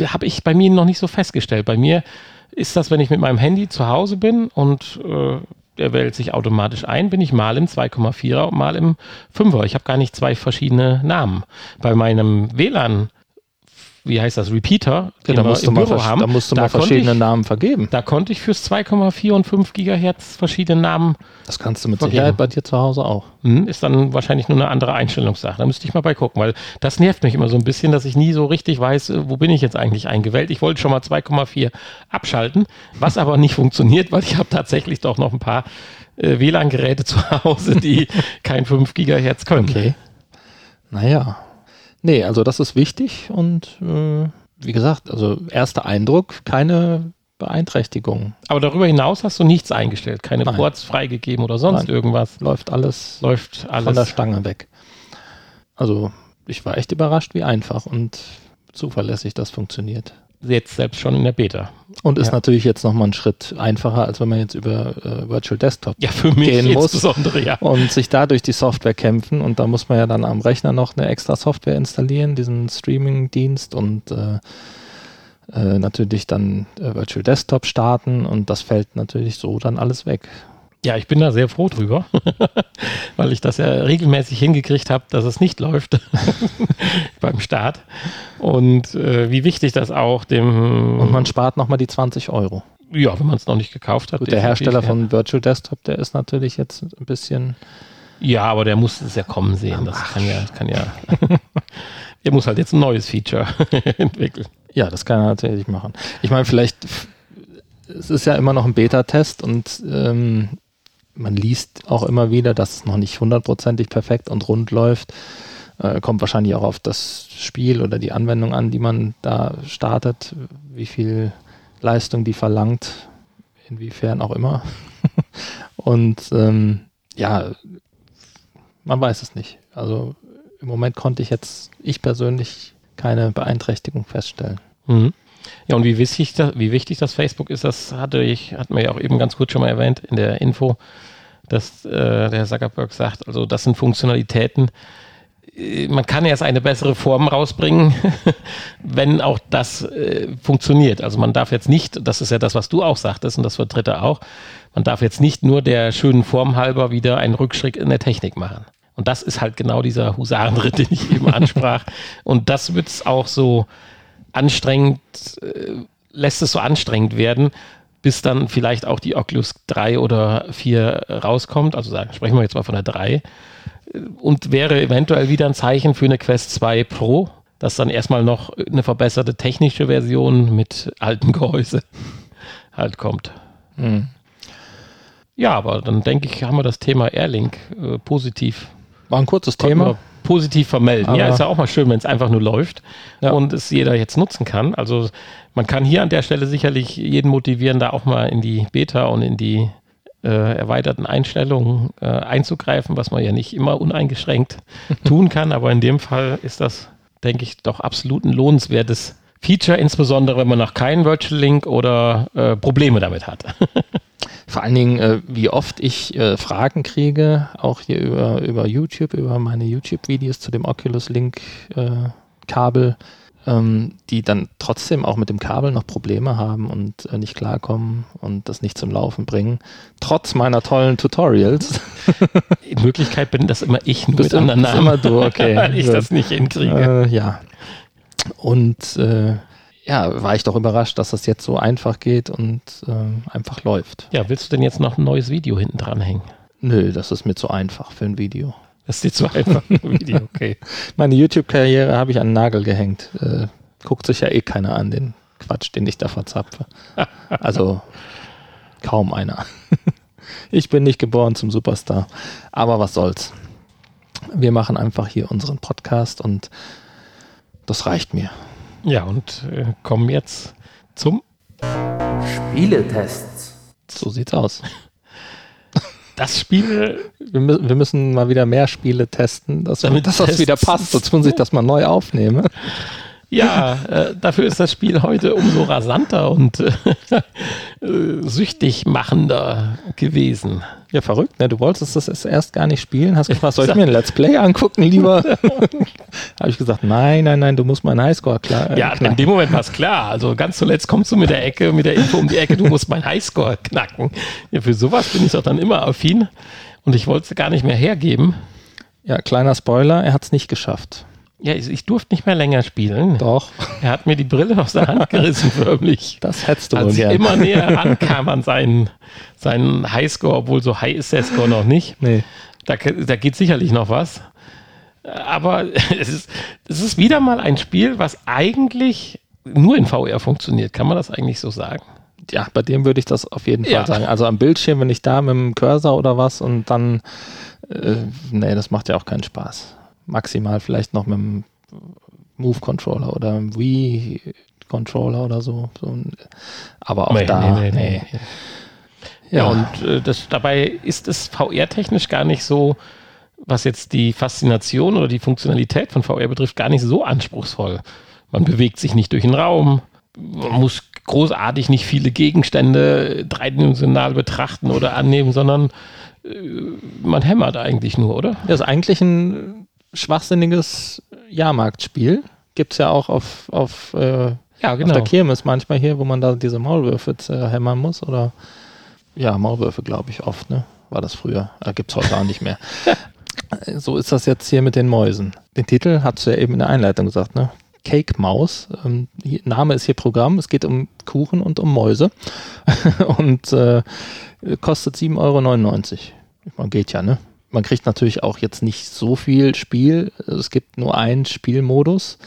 habe ich bei mir noch nicht so festgestellt. Bei mir ist das, wenn ich mit meinem Handy zu Hause bin und äh, der wählt sich automatisch ein, bin ich mal im 2,4er und mal im 5er. Ich habe gar nicht zwei verschiedene Namen. Bei meinem WLAN, wie heißt das, Repeater, Ja, den da, wir musst du im mal, Büro haben, da musst du da mal verschiedene ich, Namen vergeben. Da konnte ich fürs 2,4 und 5 Gigahertz verschiedene Namen Das kannst du mit Vergeben. Sicherheit bei dir zu Hause auch. hm, ist dann wahrscheinlich nur eine andere Einstellungssache. Da müsste ich mal bei gucken, weil das nervt mich immer so ein bisschen, dass ich nie so richtig weiß, äh, wo bin ich jetzt eigentlich eingewählt. Ich wollte schon mal 2,4 abschalten, was aber nicht funktioniert, weil ich habe tatsächlich doch noch ein paar äh, WLAN-Geräte zu Hause, die kein 5 Gigahertz können. Okay. Naja. Nee, also das ist wichtig und äh, wie gesagt, also erster Eindruck, keine Beeinträchtigung. Aber darüber hinaus hast du nichts eingestellt, keine Nein. Ports freigegeben oder sonst Nein. irgendwas. Läuft alles Läuft von der alles. Stange weg. Also ich war echt überrascht, wie einfach und zuverlässig das funktioniert. Jetzt selbst schon in der Beta. Und ist ja. natürlich jetzt nochmal ein Schritt einfacher, als wenn man jetzt über äh, Virtual Desktop ja, für mich gehen muss insbesondere, ja. und sich da durch die Software kämpfen. Und da muss man ja dann am Rechner noch eine extra Software installieren, diesen Streaming-Dienst und äh, äh, natürlich dann äh, Virtual Desktop starten und das fällt natürlich so dann alles weg. Ja, ich bin da sehr froh drüber, weil ich das ja regelmäßig hingekriegt habe, dass es nicht läuft beim Start. Und äh, wie wichtig das auch dem. Und man spart nochmal die 20 Euro. Ja, wenn man es noch nicht gekauft hat. Gut, der Hersteller von Virtual Desktop, der ist natürlich jetzt ein bisschen. Ja, aber der muss es ja kommen sehen. Das kann ja, kann ja. der muss halt jetzt ein neues Feature entwickeln. Ja, das kann er natürlich machen. Ich meine, vielleicht, es ist ja immer noch ein Beta-Test und ähm, man liest auch immer wieder, dass es noch nicht hundertprozentig perfekt und rund läuft. Äh, kommt wahrscheinlich auch auf das Spiel oder die Anwendung an, die man da startet, wie viel Leistung die verlangt, inwiefern auch immer. und ähm, ja, man weiß es nicht. Also im Moment konnte ich jetzt, ich persönlich, keine Beeinträchtigung feststellen. Mhm. Ja, und wie wichtig, das, wie wichtig das Facebook ist, das hatte ich, hat mir ja auch eben ganz kurz schon mal erwähnt in der Info, dass äh, der Zuckerberg sagt, also das sind Funktionalitäten, äh, man kann erst eine bessere Form rausbringen, wenn auch das äh, funktioniert. Also man darf jetzt nicht, das ist ja das, was du auch sagtest und das vertritt er auch, man darf jetzt nicht nur der schönen Form halber wieder einen Rückschritt in der Technik machen. Und das ist halt genau dieser Husarenritt, den ich eben ansprach. Und das wird es auch so anstrengend, äh, lässt es so anstrengend werden, bis dann vielleicht auch die Oculus 3 oder 4 rauskommt. Also sagen, sprechen wir jetzt mal von der 3. Und wäre eventuell wieder ein Zeichen für eine Quest 2 Pro, dass dann erstmal noch eine verbesserte technische Version mit altem Gehäuse halt kommt. Mhm. Ja, aber dann denke ich, haben wir das Thema Airlink äh, positiv. War ein kurzes Thema positiv vermelden. Aber ja, ist ja auch mal schön, wenn es einfach nur läuft ja. und es jeder jetzt nutzen kann. Also man kann hier an der Stelle sicherlich jeden motivieren, da auch mal in die Beta und in die äh, erweiterten Einstellungen äh, einzugreifen, was man ja nicht immer uneingeschränkt tun kann. Aber in dem Fall ist das, denke ich, doch absolut ein lohnenswertes Feature, insbesondere wenn man noch keinen Virtual Link oder äh, Probleme damit hat. Vor allen Dingen, äh, wie oft ich äh, Fragen kriege, auch hier über, über YouTube, über meine YouTube-Videos zu dem Oculus Link-Kabel, äh, ähm, die dann trotzdem auch mit dem Kabel noch Probleme haben und äh, nicht klarkommen und das nicht zum Laufen bringen, trotz meiner tollen Tutorials. In Wirklichkeit bin das immer ich, nur bist mit anderen Namen. immer du, okay. Weil ich das nicht hinkriege. Äh, ja. Und äh, ja, war ich doch überrascht, dass das jetzt so einfach geht und äh, einfach läuft. Ja, willst du denn jetzt noch ein neues Video hinten dranhängen? Nö, das ist mir zu einfach für ein Video. Das ist dir zu einfach für ein Video, okay. Meine YouTube-Karriere habe ich an den Nagel gehängt. Äh, guckt sich ja eh keiner an, den Quatsch, den ich da verzapfe. Also kaum einer. ich bin nicht geboren zum Superstar. Aber was soll's. Wir machen einfach hier unseren Podcast und das reicht mir. Ja, und äh, kommen jetzt zum Spieletests. So sieht's aus. Das Spiel. Wir, wir, müssen mal wieder mehr Spiele testen, dass, damit dass das wieder passt, sonst muss ich das mal neu aufnehmen. Ja, äh, dafür ist das Spiel heute umso rasanter und äh, süchtig machender gewesen. Ja, verrückt, ne? Du wolltest das erst gar nicht spielen, hast gefragt, soll ich mir ein Let's Play angucken, lieber? Habe ich gesagt, nein, nein, nein, du musst meinen Highscore klar. Äh, ja, knacken. in dem Moment war es klar. Also ganz zuletzt kommst du mit der Ecke, mit der Info um die Ecke, du musst meinen Highscore knacken. Ja, für sowas bin ich doch dann immer affin und ich wollte es gar nicht mehr hergeben. Ja, kleiner Spoiler, er hat es nicht geschafft. Ja, ich, ich, durfte nicht mehr länger spielen. Doch. Er hat mir die Brille aus der Hand gerissen, förmlich. Das hättest du Als ich immer näher rankam an seinen, seinen Highscore, obwohl so high ist der Score noch nicht. Nee. Da, da geht sicherlich noch was. Aber es ist, es ist wieder mal ein Spiel, was eigentlich nur in VR funktioniert. Kann man das eigentlich so sagen? Ja, bei dem würde ich das auf jeden Fall ja. sagen. Also am Bildschirm, wenn ich da mit dem Cursor oder was und dann, äh, nee, das macht ja auch keinen Spaß maximal vielleicht noch mit einem Move-Controller oder einem Wii-Controller oder so. so aber auch nee, da. Nee, nee, nee. Ja, ja, und äh, das, dabei ist es VR-technisch gar nicht so, was jetzt die Faszination oder die Funktionalität von VR betrifft, gar nicht so anspruchsvoll. Man bewegt sich nicht durch den Raum, man muss großartig nicht viele Gegenstände dreidimensional betrachten oder annehmen, sondern äh, man hämmert eigentlich nur, oder? Das ist eigentlich ein schwachsinniges Jahrmarktspiel. Gibt es ja auch auf, auf, äh, Ja, auf der Kirmes manchmal hier, wo man da diese Maulwürfe hämmern muss. Oder ja, Maulwürfe, glaube ich, oft, ne? War das früher. Äh, Gibt es heute auch nicht mehr. so ist das jetzt hier mit den Mäusen. Den Titel hast du ja eben in der Einleitung gesagt, ne? Cake Maus. Ähm, Name ist hier Programm. Es geht um Kuchen und um Mäuse. und äh, kostet 7,99 Euro. Man geht ja, ne? Man kriegt natürlich auch jetzt nicht so viel Spiel. Es gibt nur einen Spielmodus.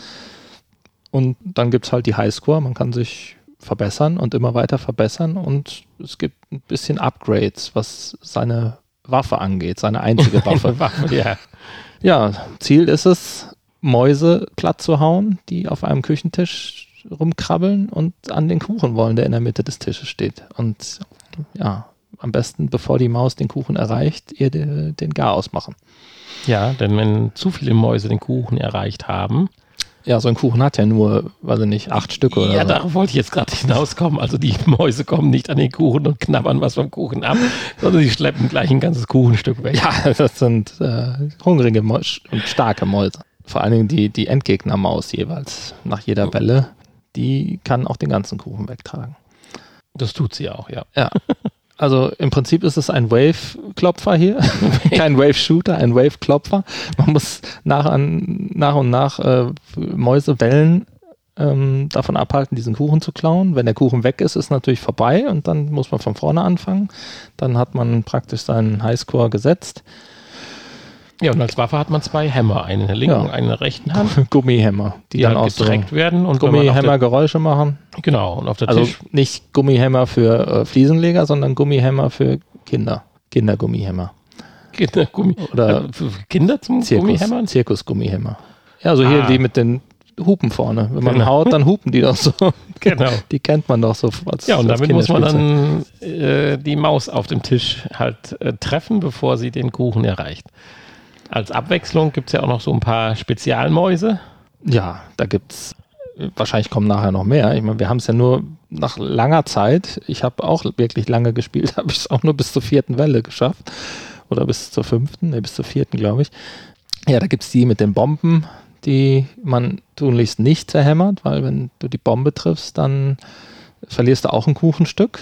Und dann gibt es halt die Highscore. Man kann sich verbessern und immer weiter verbessern. Und es gibt ein bisschen Upgrades, was seine Waffe angeht, seine einzige Waffe. Waffe, ja. Ja, Ziel ist es, Mäuse platt zu hauen, die auf einem Küchentisch rumkrabbeln und an den Kuchen wollen, der in der Mitte des Tisches steht. Und ja, am besten, bevor die Maus den Kuchen erreicht, ihr de, den Gar ausmachen. Ja, denn wenn zu viele Mäuse den Kuchen erreicht haben, Ja, so ein Kuchen hat ja nur, weiß ich nicht, acht Stück oder ja, so. darauf wollte ich jetzt gerade hinauskommen. Also die Mäuse kommen nicht an den Kuchen und knabbern was vom Kuchen ab, sondern sie schleppen gleich ein ganzes Kuchenstück weg. Ja, das sind äh, hungrige Mäus und starke Mäuse. Vor allen Dingen die, die Endgegnermaus jeweils nach jeder Welle, die kann auch den ganzen Kuchen wegtragen. Das tut sie auch, ja. Ja. Also im Prinzip ist es ein Wave-Klopfer hier. Kein Wave-Shooter, ein Wave-Klopfer. Man muss nach, an, nach und nach äh, Mäusewellen ähm, davon abhalten, diesen Kuchen zu klauen. Wenn der Kuchen weg ist, ist natürlich vorbei und dann muss man von vorne anfangen. Dann hat man praktisch seinen Highscore gesetzt. Ja, und als Waffe hat man zwei Hämmer, einen in der linken Ja. und einen in der rechten Hand, Gummihämmer, die, die dann halt getreckt werden. Und Gummihämmer Geräusche machen. genau, und auf der Also Tisch, nicht Gummihämmer für äh, Fliesenleger, sondern Gummihämmer für Kinder. Kindergummihämmer. Kindergummi, Oder äh, Kinder zum Zirkus, Gummihämmern? Zirkusgummihämmer. Ja, so hier Ah. die mit den Hupen vorne. Wenn man Genau. haut, dann hupen die doch so. Genau. Die kennt man doch so als Ja, und damit muss man dann äh, die Maus auf dem Tisch halt äh, treffen, bevor sie den Kuchen erreicht. Als Abwechslung gibt es ja auch noch so ein paar Spezialmäuse. Ja, da gibt's wahrscheinlich kommen nachher noch mehr. Ich meine, wir haben es ja nur nach langer Zeit, ich habe auch wirklich lange gespielt, habe ich es auch nur bis zur vierten Welle geschafft. Oder bis zur fünften, ne, bis zur vierten, glaube ich. Ja, da gibt's die mit den Bomben, die man tunlichst nicht zerhämmert, weil wenn du die Bombe triffst, dann verlierst du auch ein Kuchenstück.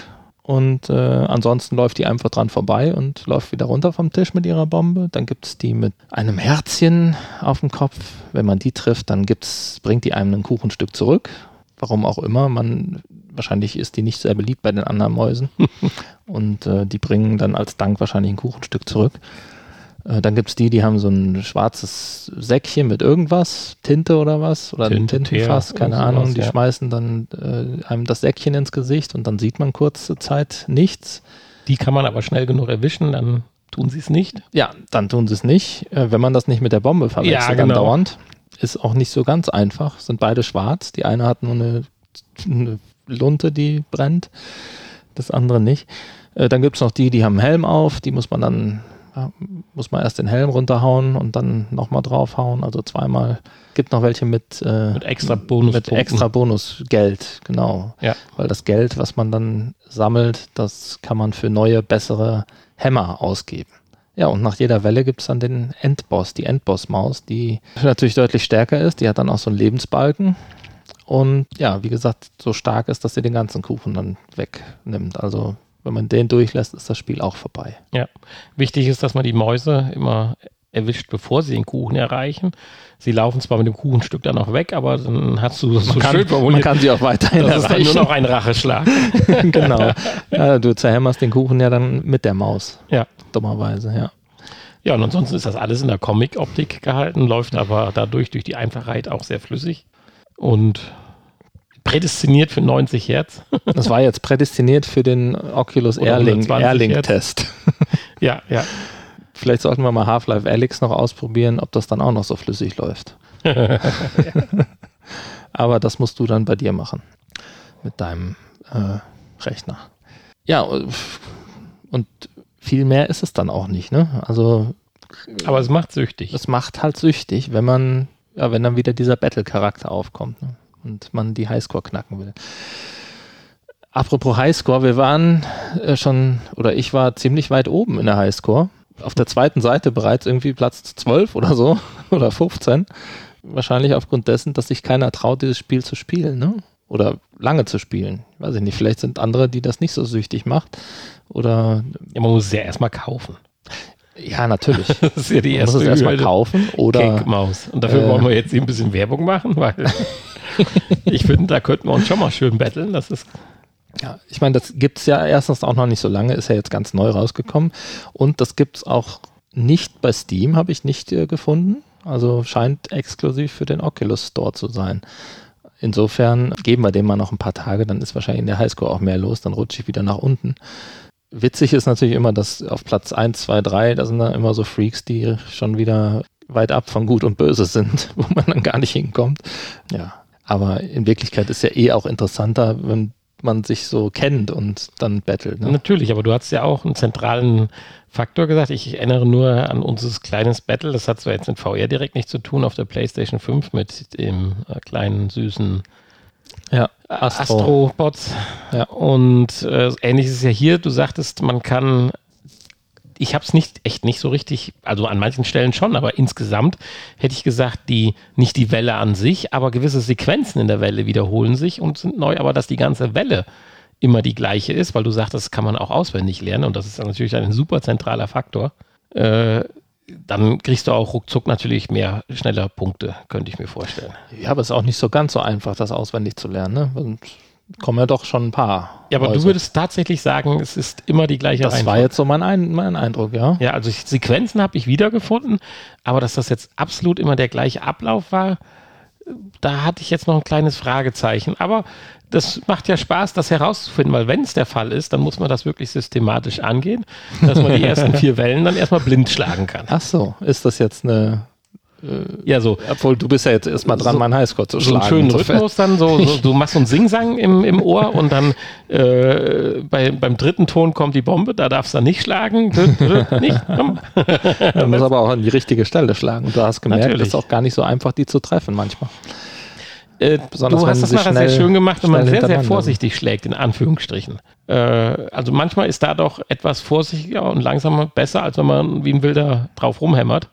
Und äh, ansonsten läuft die einfach dran vorbei und läuft wieder runter vom Tisch mit ihrer Bombe. Dann gibt's die mit einem Herzchen auf dem Kopf. Wenn man die trifft, dann gibt's, bringt die einem ein Kuchenstück zurück. Warum auch immer. Man, wahrscheinlich ist die nicht sehr beliebt bei den anderen Mäusen. und äh, die bringen dann als Dank wahrscheinlich ein Kuchenstück zurück. Äh, dann gibt's die, die haben so ein schwarzes Säckchen mit irgendwas, Tinte oder was, oder ein Tinte, Tintenfass, keine Ahnung. sowas, Die ja. schmeißen dann äh, einem das Säckchen ins Gesicht und dann sieht man kurze Zeit nichts. Die kann man aber schnell genug erwischen, dann tun sie es nicht. Ja, dann tun sie es nicht. Äh, wenn man das nicht mit der Bombe verwechselt, Ja, dann genau. dauernd. Ist auch nicht so ganz einfach. Sind beide schwarz. Die eine hat nur eine, eine Lunte, die brennt. Das andere nicht. Äh, dann gibt es noch die, die haben einen Helm auf. Die muss man dann, ja, muss man erst den Helm runterhauen und dann nochmal draufhauen. Also zweimal. Gibt noch welche mit, äh, Mit extra Bonuspunkten. Mit extra Bonusgeld, genau. Ja. Weil das Geld, was man dann sammelt, das kann man für neue, bessere Hämmer ausgeben. Ja, und nach jeder Welle gibt es dann den Endboss, die Endboss-Maus, die natürlich deutlich stärker ist. Die hat dann auch so einen Lebensbalken. Und ja, wie gesagt, so stark ist, dass sie den ganzen Kuchen dann wegnimmt. Also, wenn man den durchlässt, ist das Spiel auch vorbei. Ja. Wichtig ist, dass man die Mäuse immer erwischt, bevor sie den Kuchen erreichen. Sie laufen zwar mit dem Kuchenstück dann auch weg, aber dann hast du so kann, schön formuliert, man kann sie auch weiterhin das ist dann nur erreichen. noch ein Racheschlag. genau. Ja, du zerhämmerst den Kuchen ja dann mit der Maus. ja. Dummerweise, ja. Ja, und ansonsten ist das alles in der Comic-Optik gehalten, läuft aber dadurch durch die Einfachheit auch sehr flüssig und prädestiniert für 90 Hertz. Das war jetzt prädestiniert für den Oculus Oder Airlink, 120 Airlink Test. ja, ja. Vielleicht sollten wir mal Half-Life Alyx noch ausprobieren, ob das dann auch noch so flüssig läuft. Aber das musst du dann bei dir machen. Mit deinem äh, Rechner. Ja, und viel mehr ist es dann auch nicht, ne? Also Aber es macht süchtig. es macht halt süchtig, wenn man, ja, wenn dann wieder dieser Battle-Charakter aufkommt. Ne? Und man die Highscore knacken will. Apropos Highscore, wir waren äh, schon, oder ich war ziemlich weit oben in der Highscore. Auf der zweiten Seite bereits irgendwie Platz 12 oder so, oder 15. Wahrscheinlich aufgrund dessen, dass sich keiner traut, dieses Spiel zu spielen, ne? Oder lange zu spielen. Weiß ich nicht, vielleicht sind andere, die das nicht so süchtig macht. Oder. Ja, man muss es ja erstmal kaufen. Ja, natürlich. Das ist ja die Man erste muss es erstmal kaufen oder. Kickmaus. Und dafür äh, wollen wir jetzt hier ein bisschen Werbung machen, weil ich finde, da könnten wir uns schon mal schön betteln. Das ist Ja, ich meine, das gibt's ja erstens auch noch nicht so lange, ist ja jetzt ganz neu rausgekommen. Und das gibt's auch nicht bei Steam, habe ich nicht äh, gefunden. Also scheint exklusiv für den Oculus Store zu sein. Insofern geben wir dem mal noch ein paar Tage, dann ist wahrscheinlich in der Highscore auch mehr los, dann rutsche ich wieder nach unten. Witzig ist natürlich immer, dass auf Platz 1, 2, 3, da sind dann immer so Freaks, die schon wieder weit ab von Gut und Böse sind, wo man dann gar nicht hinkommt. Ja, aber in Wirklichkeit ist ja eh auch interessanter, wenn man sich so kennt und dann battelt. Ne? Natürlich, aber du hast ja auch einen zentralen Faktor gesagt. Ich erinnere nur an unser kleines Battle. Das hat zwar jetzt mit VR direkt nichts zu tun auf der PlayStation 5 mit dem äh, kleinen süßen Ja, Astro. Astro. Astrobots. Ja. Und äh, ähnlich ist es ja hier. Du sagtest, man kann. Ich habe es nicht echt nicht so richtig, also an manchen Stellen schon, aber insgesamt hätte ich gesagt, die nicht die Welle an sich, aber gewisse Sequenzen in der Welle wiederholen sich und sind neu, aber dass die ganze Welle immer die gleiche ist, weil du sagst, das kann man auch auswendig lernen und das ist natürlich ein super zentraler Faktor. Äh, dann kriegst du auch ruckzuck natürlich mehr schneller Punkte, könnte ich mir vorstellen. Ja, aber es ist auch nicht so ganz so einfach, das auswendig zu lernen. Ne? Und kommen ja doch schon ein paar. Ja, aber du Häuser. würdest tatsächlich sagen, es ist immer die gleiche Das war Reihenfolge. jetzt so mein, Ein mein Eindruck, ja. Ja, also Sequenzen habe ich wiedergefunden, aber dass das jetzt absolut immer der gleiche Ablauf war, da hatte ich jetzt noch ein kleines Fragezeichen. Aber das macht ja Spaß, das herauszufinden, weil wenn es der Fall ist, dann muss man das wirklich systematisch angehen, dass man die ersten vier Wellen dann erstmal blind schlagen kann. Ach so, ist das jetzt eine. Ja, so. Obwohl du bist ja jetzt erstmal dran, So- meinen Highscore zu So einen schlagen. schönen Insofern- Rhythmus dann, so, so, du machst so einen Singsang im, im Ohr und dann äh, bei, beim dritten Ton kommt die Bombe, da darfst du dann nicht schlagen. Dü- dü- nicht, komm. Du musst aber auch an die richtige Stelle schlagen. Und du hast gemerkt, Natürlich. es ist auch gar nicht so einfach, die zu treffen manchmal. Äh, Besonders du hast das nachher sehr schön gemacht, wenn man sehr, sehr vorsichtig schlägt, in Anführungsstrichen. Äh, also manchmal ist da doch etwas vorsichtiger und langsamer besser, als wenn man wie ein Wilder drauf rumhämmert.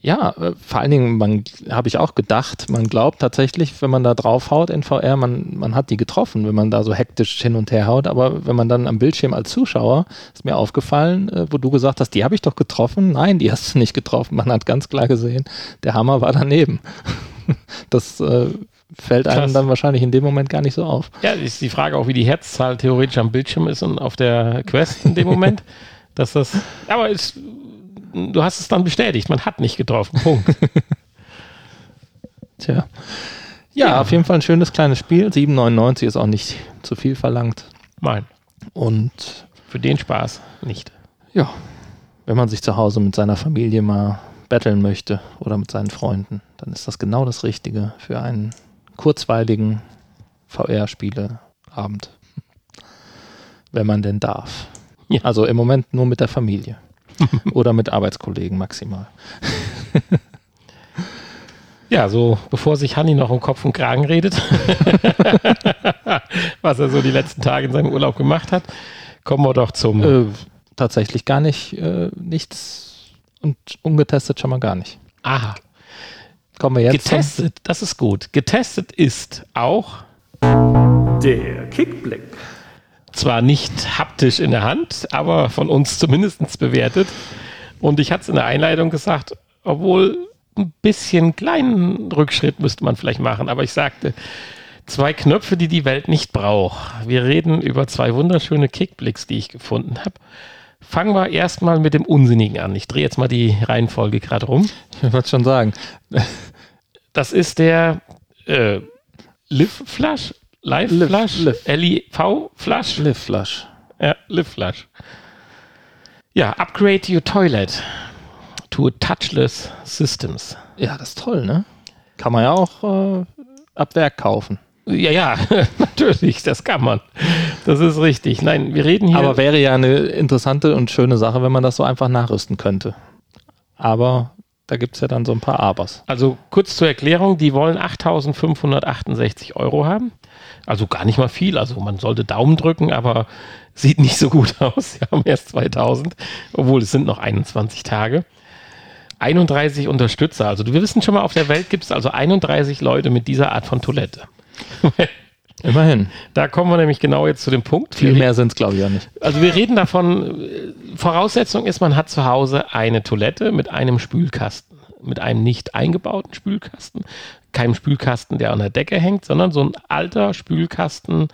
Ja, äh, vor allen Dingen, man habe ich auch gedacht, man glaubt tatsächlich, wenn man da draufhaut in VR, man, man hat die getroffen, wenn man da so hektisch hin und her haut. Aber wenn man dann am Bildschirm als Zuschauer, ist mir aufgefallen, äh, wo du gesagt hast, die habe ich doch getroffen. Nein, die hast du nicht getroffen. Man hat ganz klar gesehen, der Hammer war daneben. Das äh, fällt einem Krass. dann wahrscheinlich in dem Moment gar nicht so auf. Ja, ist die Frage auch, wie die Herzzahl theoretisch am Bildschirm ist und auf der Quest in dem Moment. dass das, aber es, du hast es dann bestätigt, man hat nicht getroffen. Punkt. Tja. Ja, Ja. auf jeden Fall ein schönes kleines Spiel. 7,99 ist auch nicht zu viel verlangt. Nein, Und für den Spaß nicht. Ja, wenn man sich zu Hause mit seiner Familie mal betteln möchte oder mit seinen Freunden, dann ist das genau das Richtige für einen kurzweiligen VR-Spieleabend. Wenn man denn darf. Ja. Also im Moment nur mit der Familie. oder mit Arbeitskollegen maximal. Ja, so bevor sich Hanni noch um Kopf und Kragen redet, was er so die letzten Tage in seinem Urlaub gemacht hat, kommen wir doch zum. Äh, tatsächlich gar nicht, äh, nichts und ungetestet schon mal gar nicht. Aha, Kommen wir jetzt zum- getestet, das ist gut. Getestet ist auch Der Kickblick. Zwar nicht haptisch in der Hand, aber von uns zumindest bewertet. Und ich hatte es in der Einleitung gesagt, obwohl ein bisschen kleinen Rückschritt müsste man vielleicht machen, aber ich sagte, zwei Knöpfe, die die Welt nicht braucht. Wir reden über zwei wunderschöne Kickblicks, die ich gefunden habe. Fangen wir erstmal mit dem Unsinnigen an. Ich drehe jetzt mal die Reihenfolge gerade rum. Ich wollte schon sagen. Das ist der äh, Live Flash, Live Liv- Flash, Liv. L-I-V Flash. Live Flush. Ja, Live Flash. Ja, upgrade your toilet to touchless systems. Ja, das ist toll, ne? Kann man ja auch äh, ab Werk kaufen. Ja, ja, natürlich, das kann man. Das ist richtig. Nein, wir reden hier. Aber wäre ja eine interessante und schöne Sache, wenn man das so einfach nachrüsten könnte. Aber da gibt es ja dann so ein paar Abers. Also kurz zur Erklärung, die wollen 8.568 Euro haben. Also gar nicht mal viel. Also man sollte Daumen drücken, aber sieht nicht so gut aus. Sie haben erst 2000, obwohl es sind noch 21 Tage. 31 Unterstützer. Also wir wissen schon mal, auf der Welt gibt es also 31 Leute mit dieser Art von Toilette. Immerhin. Da kommen wir nämlich genau jetzt zu dem Punkt. Viel mehr sind es, glaube ich, ja nicht. Also wir reden davon, äh, Voraussetzung ist, man hat zu Hause eine Toilette mit einem Spülkasten, mit einem nicht eingebauten Spülkasten, keinem Spülkasten, der an der Decke hängt, sondern so ein alter Spülkasten,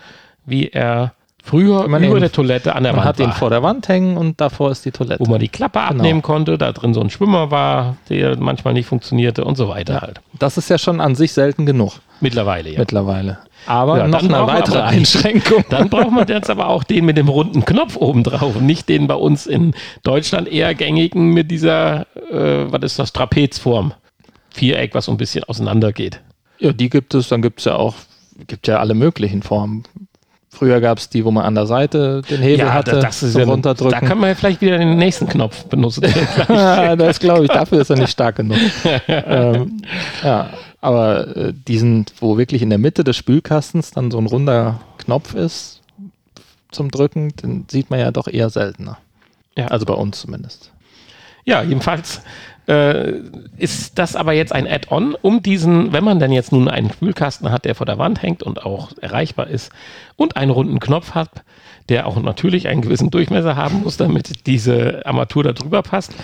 wie er früher Man über der Toilette an der Man Wand hat den war. vor der Wand hängen und davor ist die Toilette. wo man die Klappe Genau. abnehmen konnte, da drin so ein Schwimmer war, der manchmal nicht funktionierte und so weiter halt. Das ist ja schon an sich selten genug Mittlerweile, ja. mittlerweile. Aber Ja, noch eine weitere Einschränkung. Dann braucht man jetzt aber auch den mit dem runden Knopf oben drauf und nicht den bei uns in Deutschland eher gängigen mit dieser, äh, was ist das, Trapezform. Viereck, was so ein bisschen auseinander geht. Ja, die gibt es. Dann gibt es ja auch, gibt ja alle möglichen Formen. Früher gab es die, wo man an der Seite den Hebel hatte, da- das ist zum ja, da Runterdrücken. kann man ja vielleicht wieder den nächsten Knopf benutzen. Ja, das glaube ich, dafür ist er nicht stark genug. ähm, ja, aber äh, diesen, wo wirklich in der Mitte des Spülkastens dann so ein runder Knopf ist zum Drücken, den sieht man ja doch eher seltener. Ja. Also bei uns zumindest. Ja, jedenfalls äh, ist das aber jetzt ein Add-on, um diesen, wenn man denn jetzt nun einen Spülkasten hat, der vor der Wand hängt und auch erreichbar ist und einen runden Knopf hat, der auch natürlich einen gewissen Durchmesser haben muss, damit diese Armatur da drüber passt,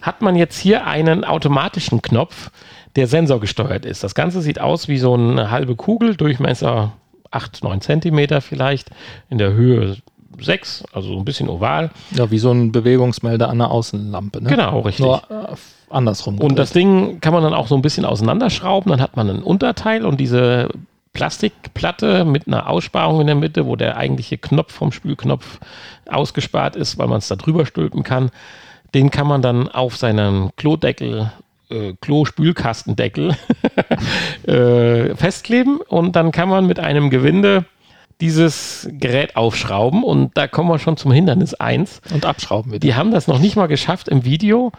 hat man jetzt hier einen automatischen Knopf, der sensorgesteuert ist. Das Ganze sieht aus wie so eine halbe Kugel, Durchmesser 8, 9 Zentimeter vielleicht, in der Höhe 6, also so ein bisschen oval. Ja, wie so ein Bewegungsmelder an der Außenlampe. Ne? Genau, richtig. Nur äh, andersrum. Und das Ding kann man dann auch so ein bisschen auseinanderschrauben. Dann hat man ein Unterteil und diese Plastikplatte mit einer Aussparung in der Mitte, wo der eigentliche Knopf vom Spülknopf ausgespart ist, weil man es da drüber stülpen kann. Den kann man dann auf seinen Klodeckel, äh, Klo-Spülkastendeckel äh, festkleben und dann kann man mit einem Gewinde dieses Gerät aufschrauben und da kommen wir schon zum Hindernis 1. und abschrauben wir Die haben das noch nicht mal geschafft im Video.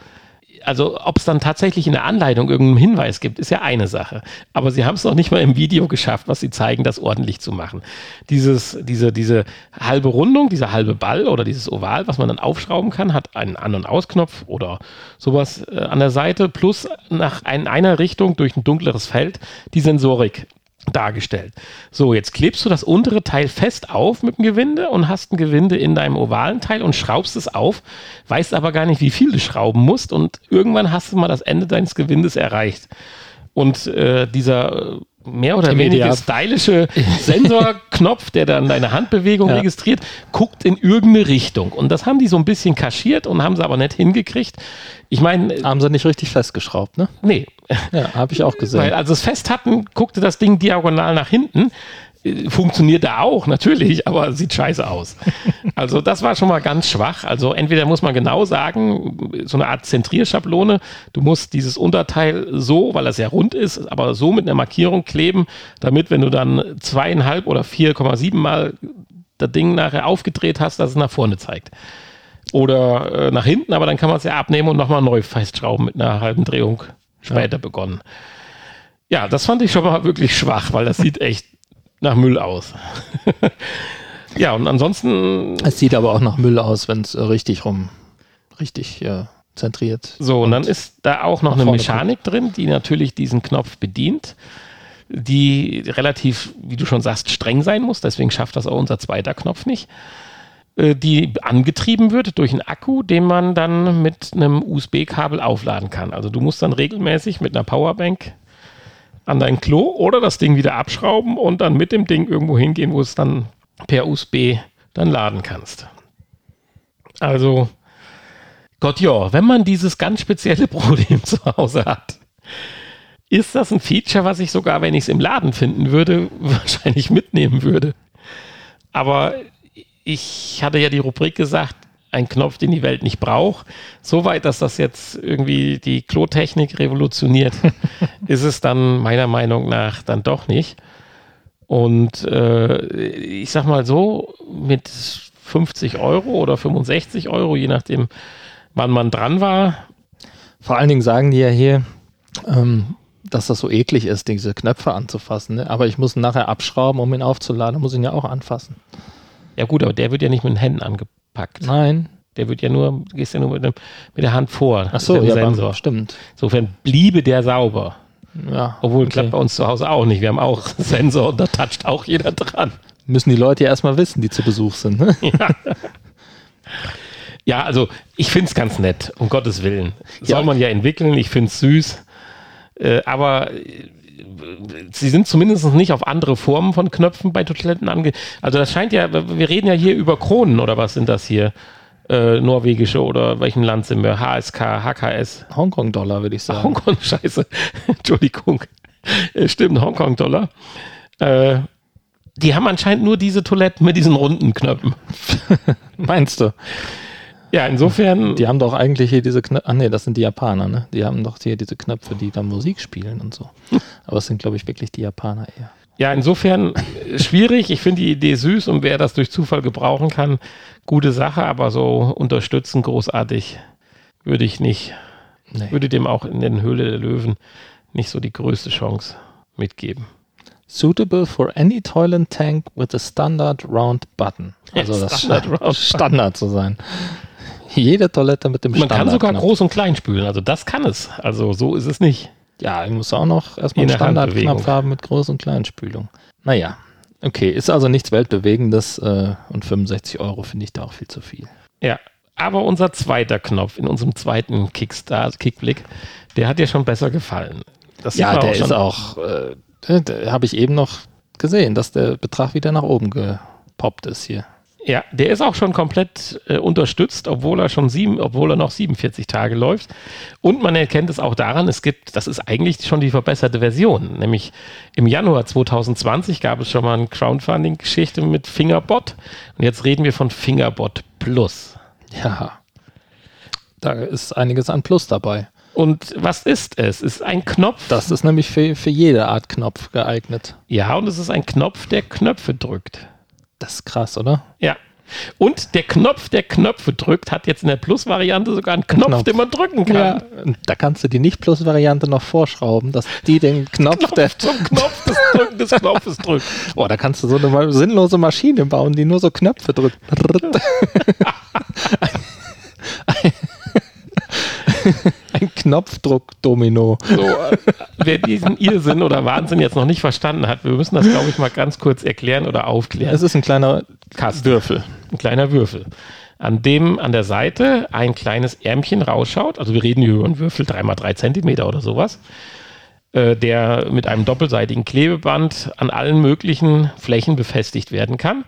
Also ob es dann tatsächlich in der Anleitung irgendeinen Hinweis gibt, ist ja eine Sache. Aber sie haben es noch nicht mal im Video geschafft, was sie zeigen, das ordentlich zu machen. Dieses, diese, diese halbe Rundung, dieser halbe Ball oder dieses Oval, was man dann aufschrauben kann, hat einen An- und Ausknopf oder sowas äh, an der Seite, plus nach in einer Richtung durch ein dunkleres Feld die Sensorik dargestellt. So, jetzt klebst du das untere Teil fest auf mit dem Gewinde und hast ein Gewinde in deinem ovalen Teil und schraubst es auf, weißt aber gar nicht, wie viel du schrauben musst und irgendwann hast du mal das Ende deines Gewindes erreicht. Und äh, dieser äh, mehr oder weniger stylische Sensorknopf, der dann deine Handbewegung Ja. registriert, guckt in irgendeine Richtung. Und das haben die so ein bisschen kaschiert und haben sie aber nicht hingekriegt. Ich meine, Haben sie nicht richtig festgeschraubt, ne? nee, Ja, habe ich auch gesehen. weil als sie es fest hatten, guckte das Ding diagonal nach hinten. Funktioniert da auch, natürlich, aber sieht scheiße aus. Also das war schon mal ganz schwach. Also entweder muss man genau sagen, so eine Art Zentrierschablone, du musst dieses Unterteil so, weil das ja rund ist, aber so mit einer Markierung kleben, damit wenn du dann zweieinhalb oder 4,7 Mal das Ding nachher aufgedreht hast, dass es nach vorne zeigt. Oder äh, nach hinten, aber dann kann man es ja abnehmen und nochmal neu festschrauben mit einer halben Drehung später begonnen. Ja, das fand ich schon mal wirklich schwach, weil das sieht echt nach Müll aus. ja, und ansonsten, es sieht aber auch nach Müll aus, wenn es äh, richtig rum, richtig äh, zentriert. so, und dann ist da auch noch eine Mechanik drin, die natürlich diesen Knopf bedient, die relativ, wie du schon sagst, streng sein muss. Deswegen schafft das auch unser zweiter Knopf nicht. Äh, Die angetrieben wird durch einen Akku, den man dann mit einem USB-Kabel aufladen kann. Also du musst dann regelmäßig mit einer Powerbank an dein Klo oder das Ding wieder abschrauben und dann mit dem Ding irgendwo hingehen, wo es dann per USB dann laden kannst. Also, Gott ja, wenn man dieses ganz spezielle Problem zu Hause hat, ist das ein Feature, was ich sogar, wenn ich es im Laden finden würde, wahrscheinlich mitnehmen würde. Aber ich hatte ja die Rubrik gesagt, ein Knopf, den die Welt nicht braucht. Soweit, dass das jetzt irgendwie die Klotechnik revolutioniert, ist es dann meiner Meinung nach dann doch nicht. Und äh, ich sag mal so, mit 50 Euro oder 65 Euro, je nachdem, wann man dran war, Vor allen Dingen sagen die ja hier, ähm, dass das so eklig ist, diese Knöpfe anzufassen. Ne? Aber ich muss ihn nachher abschrauben, um ihn aufzuladen. Muss ihn ja auch anfassen. Ja gut, aber der wird ja nicht mit den Händen angepackt. Nein. Der wird ja nur, du gehst ja nur mit, dem, mit der Hand vor. Ach so, ja, Sensor. stimmt. Insofern bliebe der sauber. Ja, Obwohl, okay. klappt bei uns zu Hause auch nicht. Wir haben auch Sensor und da toucht auch jeder dran. Müssen die Leute ja erstmal wissen, die zu Besuch sind. Ne? Ja, also ich finde es ganz nett, um Gottes Willen. Soll Ja. man ja entwickeln, ich finde es süß. Äh, aber sie sind zumindest nicht auf andere Formen von Knöpfen bei Toiletten ange... Also das scheint ja, wir reden ja hier über Kronen oder was sind das hier? Äh, norwegische oder welchem Land sind wir? HSK, HKS, Hongkong-Dollar, würde ich sagen. Hongkong, scheiße. Entschuldigung. Äh, Stimmt, Hongkong-Dollar. Äh, die haben anscheinend nur diese Toiletten mit diesen runden Knöpfen. Meinst du? Ja, insofern. Die haben doch eigentlich hier diese Knöpfe. Ah, nee, das sind die Japaner, ne? Die haben doch hier diese Knöpfe, die dann Musik spielen und so. Aber es sind, glaube ich, wirklich die Japaner eher. Ja, insofern äh, schwierig. Ich finde die Idee süß und wer das durch Zufall gebrauchen kann, gute Sache, aber so unterstützen großartig würde ich nicht. Nee. Würde dem auch in den Höhle der Löwen nicht so die größte Chance mitgeben. Suitable for any toilet tank with a standard round button. Also das Standard Standard, zu sein. Jede Toilette mit dem Man Standard. kann sogar groß und klein spülen, also das kann es. Also so ist es nicht. Ja, ich muss auch noch erstmal einen Standardknopf haben mit Groß- und Kleinspülung. Naja, okay, ist also nichts Weltbewegendes äh, und 65 Euro finde ich da auch viel zu viel. Ja, aber unser zweiter Knopf in unserem zweiten Kickstart, Kickblick, der hat dir schon besser gefallen. Das Ja, man der schon. ist auch, äh, habe ich eben noch gesehen, dass der Betrag wieder nach oben gepoppt ist hier. Ja, der ist auch schon komplett äh, unterstützt, obwohl er schon sieben, obwohl er noch 47 Tage läuft. Und man erkennt es auch daran, es gibt, das ist eigentlich schon die verbesserte Version. Nämlich im Januar 2020 gab es schon mal eine Crowdfunding-Geschichte mit Fingerbot. Und jetzt reden wir von Fingerbot Plus. Ja, da ist einiges an Plus dabei. Und was ist es? Es ist ein Knopf. Das ist nämlich für, für jede Art Knopf geeignet. ja, und es ist ein Knopf, der Knöpfe drückt. Das ist krass, oder? Ja. Und der Knopf, der Knöpfe drückt, hat jetzt in der Plus-Variante sogar einen Knopf, Knopf. den man drücken kann. und da kannst du die Nicht-Plus-Variante noch vorschrauben, dass die den Knopf, der. zum Knopf des Drücken des Knopfes drückt. Boah, da kannst du so eine sinnlose Maschine bauen, die nur so Knöpfe drückt. Ein Knopfdruck-Domino. So, äh, wer diesen Irrsinn oder Wahnsinn jetzt noch nicht verstanden hat, wir müssen das, glaube ich, mal ganz kurz erklären oder aufklären. Es ist ein kleiner Kasten. Würfel. ein kleiner Würfel, an dem an der Seite ein kleines Ärmchen rausschaut. Also wir reden hier über einen Würfel 3x3 Zentimeter oder sowas, äh, der mit einem doppelseitigen Klebeband an allen möglichen Flächen befestigt werden kann.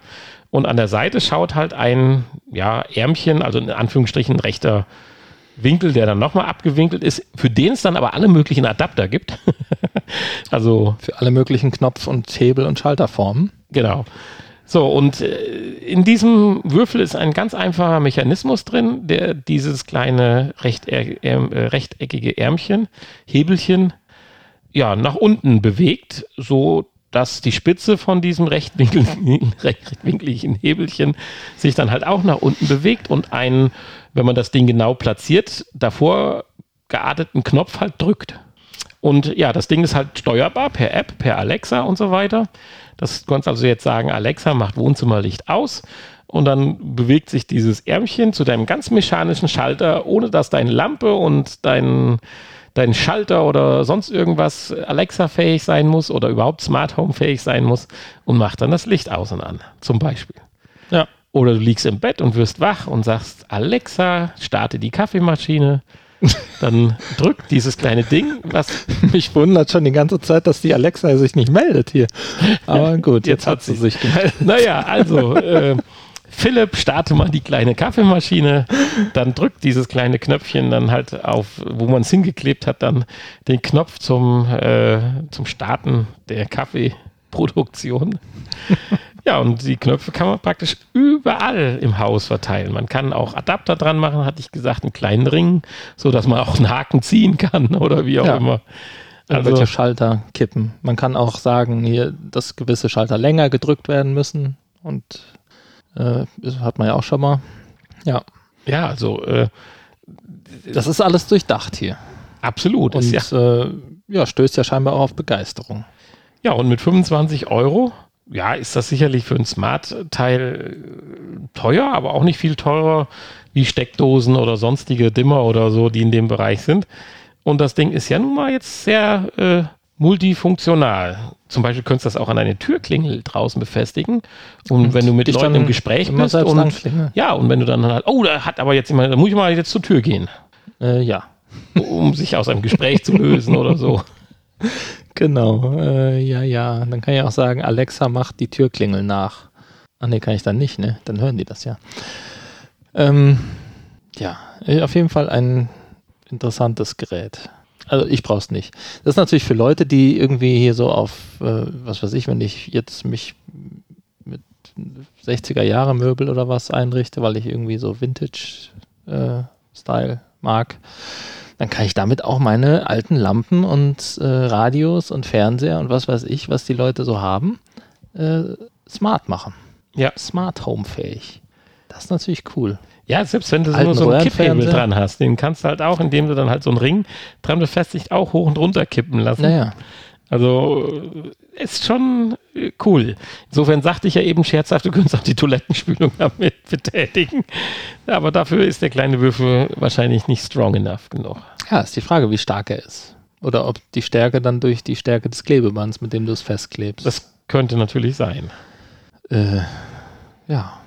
Und an der Seite schaut halt ein ja, Ärmchen, also in Anführungsstrichen rechter Winkel, der dann nochmal abgewinkelt ist, für den es dann aber alle möglichen Adapter gibt. also Für alle möglichen Knopf- und Hebel- und Schalterformen. Genau. So, und äh, in diesem Würfel ist ein ganz einfacher Mechanismus drin, der dieses kleine ähm, äh, rechteckige Ärmchen, Hebelchen, ja, nach unten bewegt, so dass die Spitze von diesem rechtwinkeligen, rechtwinkligen Hebelchen sich dann halt auch nach unten bewegt und einen, wenn man das Ding genau platziert, davor gearteten Knopf halt drückt. Und ja, das Ding ist halt steuerbar per App, per Alexa und so weiter. Das, kannst also jetzt sagen, Alexa macht Wohnzimmerlicht aus und dann bewegt sich dieses Ärmchen zu deinem ganz mechanischen Schalter, ohne dass deine Lampe und dein, dein Schalter oder sonst irgendwas Alexa-fähig sein muss oder überhaupt Smart Home-fähig sein muss und macht dann das Licht aus und an, zum Beispiel. Oder du liegst im Bett und wirst wach und sagst, Alexa, starte die Kaffeemaschine. Dann drückt dieses kleine Ding, was Mich wundert schon die ganze Zeit, dass die Alexa sich nicht meldet hier. Aber gut, jetzt, Jetzt hat sie. sich gemeldet. Naja, also äh, Philipp, starte mal die kleine Kaffeemaschine, dann drückt dieses kleine Knöpfchen dann halt auf, wo man es hingeklebt hat, dann den Knopf zum, äh, zum Starten der Kaffeeproduktion. Ja, und die Knöpfe kann man praktisch überall im Haus verteilen. Man kann auch Adapter dran machen, hatte ich gesagt, einen kleinen Ring, so dass man auch einen Haken ziehen kann oder wie auch Ja. immer. Also, Schalter kippen. Man kann auch sagen, hier, dass gewisse Schalter länger gedrückt werden müssen. Und äh, das hat man ja auch schon mal. Ja. ja, also äh, Das ist alles durchdacht hier. Absolut. Und ja, äh, ja, stößt ja scheinbar auch auf Begeisterung. ja, und mit 25 Euro, ja, ist das sicherlich für ein Smart-Teil äh, teuer, aber auch nicht viel teurer wie Steckdosen oder sonstige Dimmer oder so, die in dem Bereich sind. Und das Ding ist ja nun mal jetzt sehr äh, multifunktional. Zum Beispiel könntest du das auch an eine Türklingel draußen befestigen. Und wenn du mit Leuten im Gespräch bist und ja, und wenn du dann halt, oh, da hat aber jetzt jemand, da muss ich mal jetzt zur Tür gehen, Äh, ja, um sich aus einem Gespräch zu lösen oder so. genau. Äh, ja, ja. Dann kann ich auch sagen, Alexa macht die Türklingel nach. Ach nee, kann ich dann nicht, ne? Dann hören die das ja. Ähm, ja, äh, auf jeden Fall ein interessantes Gerät. Also ich brauche es nicht. Das ist natürlich für Leute, die irgendwie hier so auf, äh, was weiß ich, wenn ich jetzt mich mit 60er Jahre Möbel oder was einrichte, weil ich irgendwie so Vintage-Style mag, dann kann ich damit auch meine alten Lampen und äh, Radios und Fernseher und was weiß ich, was die Leute so haben, äh, smart machen. Ja. Smart Home fähig. Das ist natürlich cool. Ja, selbst wenn du so so einen Kipphebel dran hast, den kannst du halt auch, indem du dann halt so einen Ring dran befestigt, auch hoch und runter kippen lassen. Naja, Also äh, ist schon äh, cool. Insofern sagte ich ja eben scherzhaft, du könntest auch die Toilettenspülung damit betätigen. Aber dafür ist der kleine Würfel wahrscheinlich nicht strong enough genug. ja, ist die Frage, wie stark er ist. Oder ob die Stärke dann durch die Stärke des Klebebands, mit dem du es festklebst. Das könnte natürlich sein. äh, ja.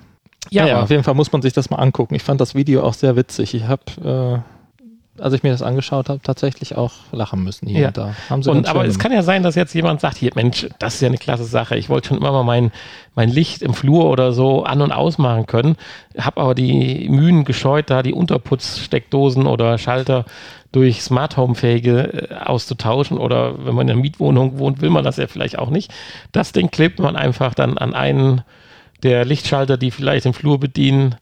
Ja, Naja, aber- auf jeden Fall muss man sich das mal angucken. Ich fand das Video auch sehr witzig. Ich habe, äh, als ich mir das angeschaut habe, tatsächlich auch lachen müssen hier Ja. und da. Haben sie Und, aber es kann ja sein, dass jetzt jemand sagt, hier, Mensch, das ist ja eine klasse Sache. Ich wollte schon immer mal mein, mein Licht im Flur oder so an- und ausmachen können, habe aber die Mühen gescheut, da die Unterputzsteckdosen oder Schalter durch Smart Home-fähige äh, auszutauschen oder wenn man in einer Mietwohnung wohnt, will man das ja vielleicht auch nicht. Das Ding klebt man einfach dann an einen der Lichtschalter, die vielleicht den Flur bedienen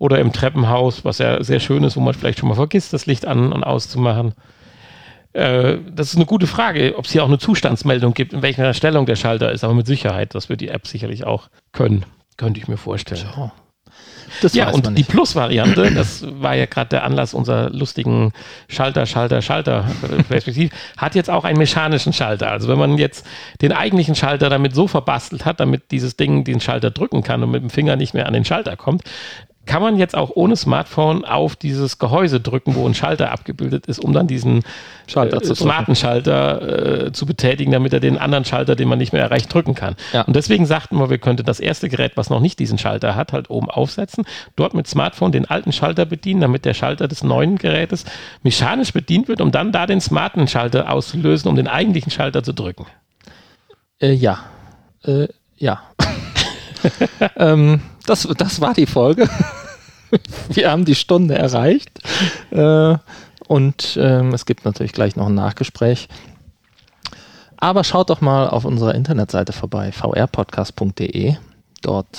oder im Treppenhaus, was ja sehr schön ist, wo man vielleicht schon mal vergisst, das Licht an- und auszumachen. Äh, das ist eine gute Frage, ob es hier auch eine Zustandsmeldung gibt, in welcher Stellung der Schalter ist, aber mit Sicherheit, das wird die App sicherlich auch können, könnte ich mir vorstellen. Oh. Das Ja, und die. Plus-Variante, das war ja gerade der Anlass unserer lustigen Schalter, Schalter, Schalter äh, Perspektiv, hat jetzt auch einen mechanischen Schalter. Also wenn man jetzt den eigentlichen Schalter damit so verbastelt hat, damit dieses Ding den Schalter drücken kann und mit dem Finger nicht mehr an den Schalter kommt, kann man jetzt auch ohne Smartphone auf dieses Gehäuse drücken, wo ein Schalter abgebildet ist, um dann diesen Schalter äh, smarten Schalter äh, zu betätigen, damit er den anderen Schalter, den man nicht mehr erreicht, drücken kann. Ja. Und deswegen sagten wir, wir könnten das erste Gerät, was noch nicht diesen Schalter hat, halt oben aufsetzen, dort mit Smartphone den alten Schalter bedienen, damit der Schalter des neuen Gerätes mechanisch bedient wird, um dann da den smarten Schalter auszulösen, um den eigentlichen Schalter zu drücken. Äh, ja. Äh, ja. ähm, das, das war die Folge. Wir haben die Stunde erreicht. Äh, und ähm, es gibt natürlich gleich noch ein Nachgespräch. Aber schaut doch mal auf unserer Internetseite vorbei, vrpodcast.de. Dort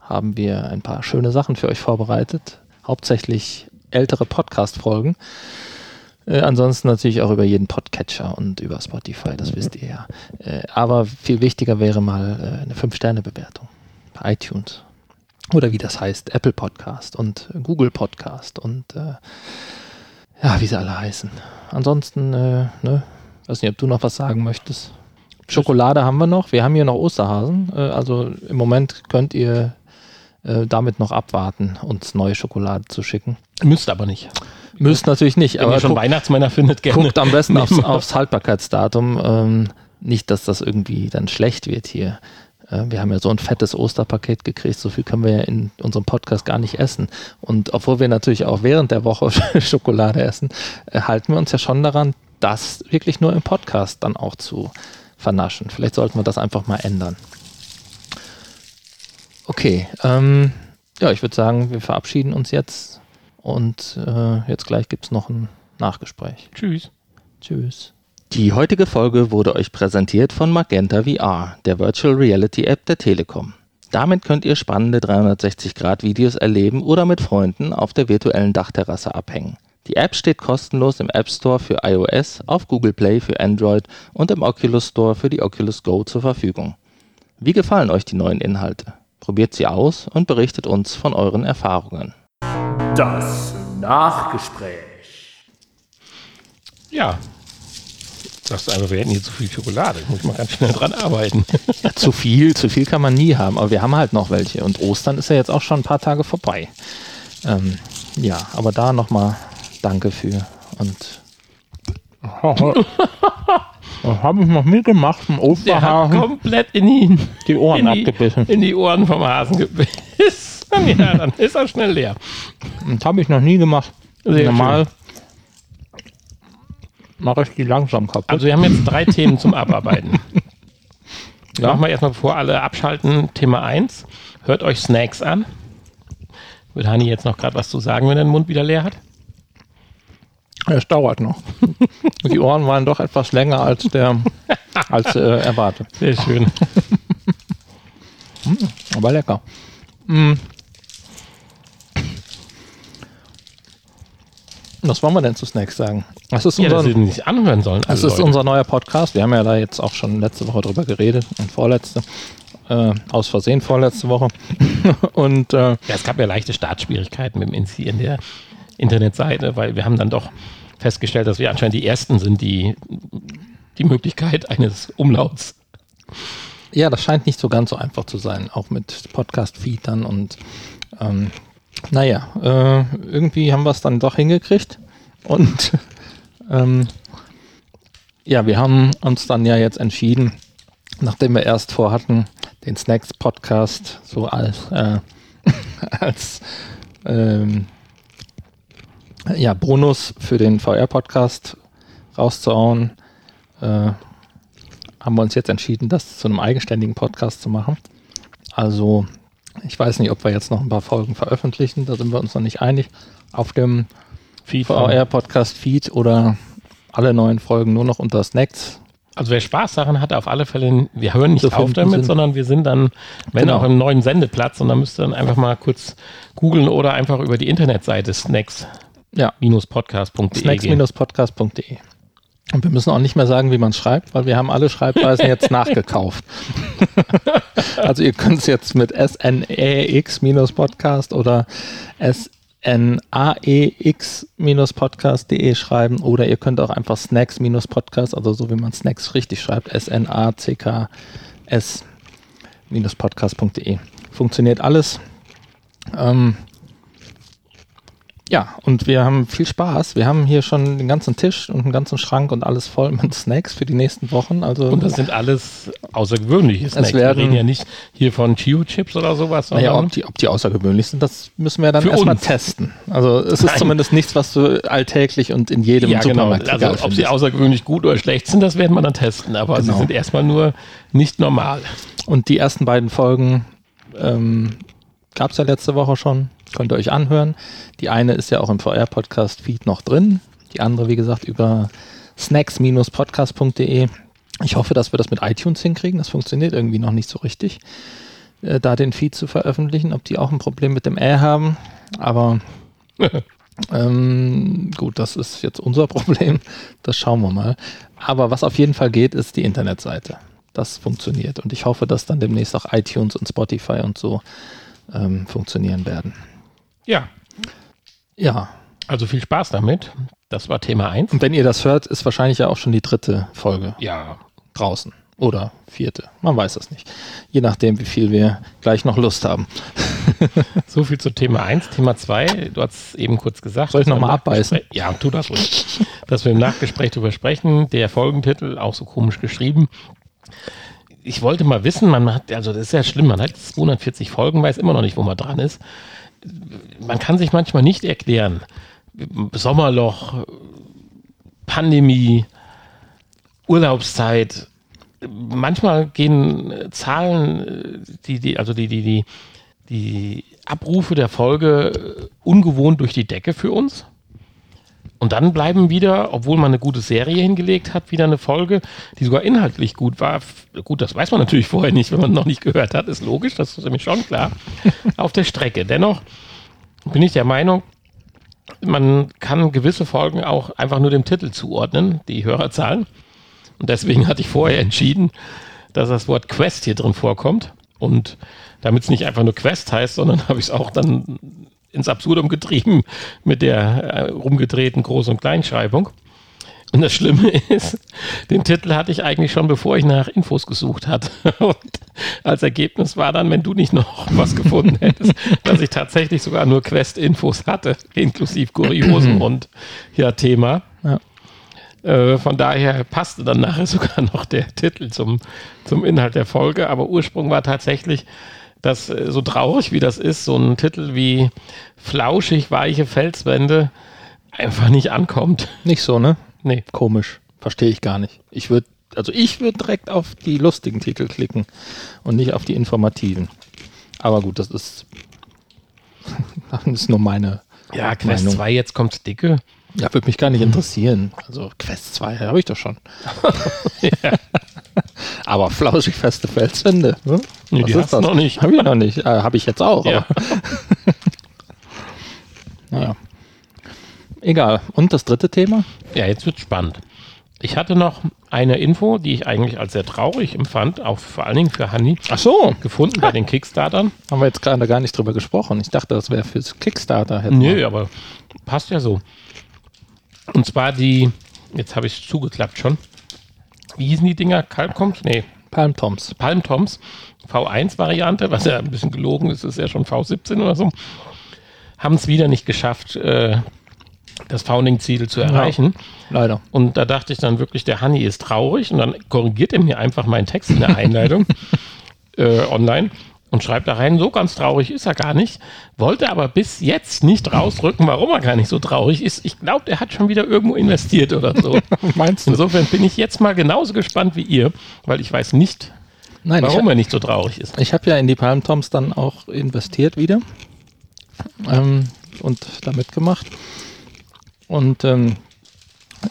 haben wir ein paar schöne Sachen für euch vorbereitet. Hauptsächlich ältere Podcast-Folgen. Äh, ansonsten natürlich auch über jeden Podcatcher und über Spotify, das wisst ihr ja. Äh, aber viel wichtiger wäre mal äh, eine 5-Sterne-Bewertung bei iTunes. Oder wie das heißt, Apple Podcast und Google Podcast und äh, ja, wie sie alle heißen. Ansonsten, äh, ne, weiß nicht, ob du noch was sagen möchtest. Schokolade haben wir noch. Wir haben hier noch Osterhasen. Äh, also im Moment könnt ihr äh, damit noch abwarten, uns neue Schokolade zu schicken. Müsst aber nicht. Müsst natürlich nicht, Wenn aber ihr schon guckt- Weihnachtsmänner findet, gerne. Guckt am besten aufs, aufs Haltbarkeitsdatum. Ähm, nicht, dass das irgendwie dann schlecht wird hier. Wir haben ja so ein fettes Osterpaket gekriegt, so viel können wir ja in unserem Podcast gar nicht essen. Und obwohl wir natürlich auch während der Woche Schokolade essen, äh, halten wir uns ja schon daran, das wirklich nur im Podcast dann auch zu vernaschen. Vielleicht sollten wir das einfach mal ändern. Okay, ähm, ja, ich würde sagen, wir verabschieden uns jetzt und äh, jetzt gleich gibt es noch ein Nachgespräch. Tschüss. Tschüss. Die heutige Folge wurde euch präsentiert von Magenta VR, der Virtual Reality App der Telekom. Damit könnt ihr spannende 360-Grad-Videos erleben oder mit Freunden auf der virtuellen Dachterrasse abhängen. Die App steht kostenlos im App Store für iOS, auf Google Play für Android und im Oculus Store für die Oculus Go zur Verfügung. Wie gefallen euch die neuen Inhalte? Probiert sie aus und berichtet uns von euren Erfahrungen. Das Nachgespräch. Ja. Das ist einfach, wir hätten hier zu viel Schokolade. Ich muss mal ganz schnell dran arbeiten. Ja, zu viel, zu viel kann man nie haben, aber wir haben halt noch welche. Und Ostern ist ja jetzt auch schon ein paar Tage vorbei. Ähm, ja, aber da nochmal Danke für. Und das habe ich noch nie gemacht, im Der hat Osterhasen komplett in die, die Ohren in die, abgebissen. in die Ohren vom Hasen gebissen. Ja, dann ist er schnell leer. Das habe ich noch nie gemacht. Sehr Normal mache ich die langsam kaputt. Also wir haben jetzt drei Themen zum Abarbeiten. Ja. Machen wir erstmal, bevor alle abschalten, Thema 1. Hört euch Snacks an. Wird Hani jetzt noch gerade was zu sagen, wenn er den Mund wieder leer hat? Es dauert noch. die Ohren waren doch etwas länger als der als äh, erwartet. Sehr schön. Aber lecker. Was wollen wir denn zu Snacks sagen? Das ist Ja, dass unser, sie nicht anhören sollen. das ist Leute. unser neuer Podcast. Wir haben ja da jetzt auch schon letzte Woche drüber geredet und vorletzte. Äh, aus Versehen vorletzte Woche. und äh, Ja, es gab ja leichte Startschwierigkeiten mit dem Inziehen der Internetseite, weil wir haben dann doch festgestellt, dass wir anscheinend die Ersten sind, die die Möglichkeit eines Umlauts. ja, das scheint nicht so ganz so einfach zu sein, auch mit Podcast-Feedern und ähm, naja, äh, irgendwie haben wir es dann doch hingekriegt und ähm, ja, wir haben uns dann ja jetzt entschieden, nachdem wir erst vorhatten, den Snacks-Podcast so als, äh, als ähm, ja, Bonus für den VR-Podcast rauszuhauen, äh, haben wir uns jetzt entschieden, das zu einem eigenständigen Podcast zu machen. Also, ich weiß nicht, ob wir jetzt noch ein paar Folgen veröffentlichen, da sind wir uns noch nicht einig. Auf dem VR-Podcast-Feed oder alle neuen Folgen nur noch unter Snacks. Also wer Spaß daran hat, auf alle Fälle, wir hören nicht auf damit, sind. sondern wir sind dann, wenn Genau. auch im neuen Sendeplatz und dann müsst ihr dann einfach mal kurz googeln oder einfach über die Internetseite Ja, snacks-podcast.de snacks-podcast.de. Und wir müssen auch nicht mehr sagen, wie man schreibt, weil wir haben alle Schreibweisen jetzt nachgekauft. also ihr könnt es jetzt mit SNEX-Podcast oder SNAEX-Podcast.de schreiben oder ihr könnt auch einfach Snacks-Podcast, also so wie man Snacks richtig schreibt, S-N-A-C-K-S-Podcast.de. Funktioniert alles. Ähm, ja, und wir haben viel Spaß. Wir haben hier schon den ganzen Tisch und einen ganzen Schrank und alles voll mit Snacks für die nächsten Wochen. Also Und das sind alles außergewöhnliche Snacks. Wir werden- reden ja nicht hier von Chio-Chips oder sowas, naja, ob die, ob die außergewöhnlich sind, das müssen wir dann erstmal testen. Also es ist Nein. zumindest nichts, was du alltäglich und in jedem ja, genau. Supermarkt Also ob sie außergewöhnlich gut oder schlecht sind, das werden wir dann testen. Aber Genau. sie sind erstmal nur nicht normal. Und die ersten beiden Folgen ähm, gab es ja letzte Woche schon. Könnt ihr euch anhören. Die eine ist ja auch im VR-Podcast-Feed noch drin. Die andere, wie gesagt, über snacks-podcast.de. Ich hoffe, dass wir das mit iTunes hinkriegen. Das funktioniert irgendwie noch nicht so richtig, äh, da den Feed zu veröffentlichen. Ob die auch ein Problem mit dem Ä haben. Aber ähm, gut, das ist jetzt unser Problem. Das schauen wir mal. Aber was auf jeden Fall geht, ist die Internetseite. Das funktioniert. Und ich hoffe, dass dann demnächst auch iTunes und Spotify und so ähm, funktionieren werden. Ja, Ja, also viel Spaß damit. Das war Thema 1. und wenn ihr das hört, ist wahrscheinlich ja auch schon die dritte Folge Ja, draußen. Oder vierte. Man weiß es nicht. Je nachdem, wie viel wir gleich noch Lust haben. so viel zu Thema 1. Thema 2, du hast eben kurz gesagt. Soll ich dass wir noch mal im abbeißen? Ja, tu das ruhig. dass wir im Nachgespräch drüber sprechen. Der Folgentitel, auch so komisch geschrieben. Ich wollte mal wissen, man hat, also das ist ja schlimm, man hat 240 Folgen, weiß immer noch nicht, wo man dran ist. Man kann sich manchmal nicht erklären. Sommerloch, Pandemie, Urlaubszeit. Manchmal gehen Zahlen, die, die, also die, die, die, die Abrufe der Folge ungewohnt durch die Decke für uns. Und dann bleiben wieder, obwohl man eine gute Serie hingelegt hat, wieder eine Folge, die sogar inhaltlich gut war. Gut, das weiß man natürlich vorher nicht, wenn man noch nicht gehört hat, ist logisch, das ist nämlich schon klar. auf der Strecke. Dennoch bin ich der Meinung, man kann gewisse Folgen auch einfach nur dem Titel zuordnen, die Hörerzahlen. Und deswegen hatte ich vorher entschieden, dass das Wort Quest hier drin vorkommt. Und damit es nicht einfach nur Quest heißt, sondern habe ich es auch dann ins Absurdum getrieben mit der äh, rumgedrehten Groß- und Kleinschreibung. Und das Schlimme ist, den Titel hatte ich eigentlich schon, bevor ich nach Infos gesucht hatte. Und als Ergebnis war dann, wenn du nicht noch was gefunden hättest, dass ich tatsächlich sogar nur Quest-Infos hatte, inklusive Kuriosen und ja, Thema. Ja. Äh, von daher passte dann nachher sogar noch der Titel zum, zum Inhalt der Folge. Aber Ursprung war tatsächlich, dass äh, so traurig wie das ist, so ein Titel wie Flauschig, weiche Felswände einfach nicht ankommt. Nicht so, ne? Nee. Komisch. Verstehe ich gar nicht. Ich würde, also ich würde direkt auf die lustigen Titel klicken und nicht auf die informativen. Aber gut, das ist, das ist nur meine. Ja, Quest Meinung. 2, jetzt kommt's dicke. Ja, würde mich gar nicht interessieren. Also Quest 2 habe ich doch schon. Aber flauschig feste Felswände. Ne? Nee, die hast du noch nicht. Habe ich noch nicht. Äh, habe ich jetzt auch. Ja. Naja. Egal. Und das dritte Thema? Ja, jetzt wird's spannend. Ich hatte noch eine Info, die ich eigentlich als sehr traurig empfand, auch vor allen Dingen für Hanni, Ach so. gefunden bei den Kickstartern. Haben wir jetzt gerade gar nicht drüber gesprochen. Ich dachte, das wäre fürs Kickstarter. hätten wir. Nö, aber passt ja so. Und zwar die, jetzt habe ich es zugeklappt schon. Wie hießen die Dinger? Kalbkoms? Nee, Palm Toms. Palm Toms V1-Variante, was ja ein bisschen gelogen ist, ist ja schon V17 oder so. Haben es wieder nicht geschafft, äh, das Founding-Ziel zu erreichen. Leider. Und da dachte ich dann wirklich, der Honey ist traurig und dann korrigiert er mir einfach meinen Text in der Einleitung äh, online und schreibt da rein, so ganz traurig ist er gar nicht, wollte aber bis jetzt nicht rausrücken, warum er gar nicht so traurig ist. Ich glaube, er hat schon wieder irgendwo investiert oder so. Meinst du? Insofern bin ich jetzt mal genauso gespannt wie ihr, weil ich weiß nicht, Nein, warum ich, er nicht so traurig ist. ich habe ja in die Palm Toms dann auch investiert wieder ähm, und da mitgemacht. Und ähm,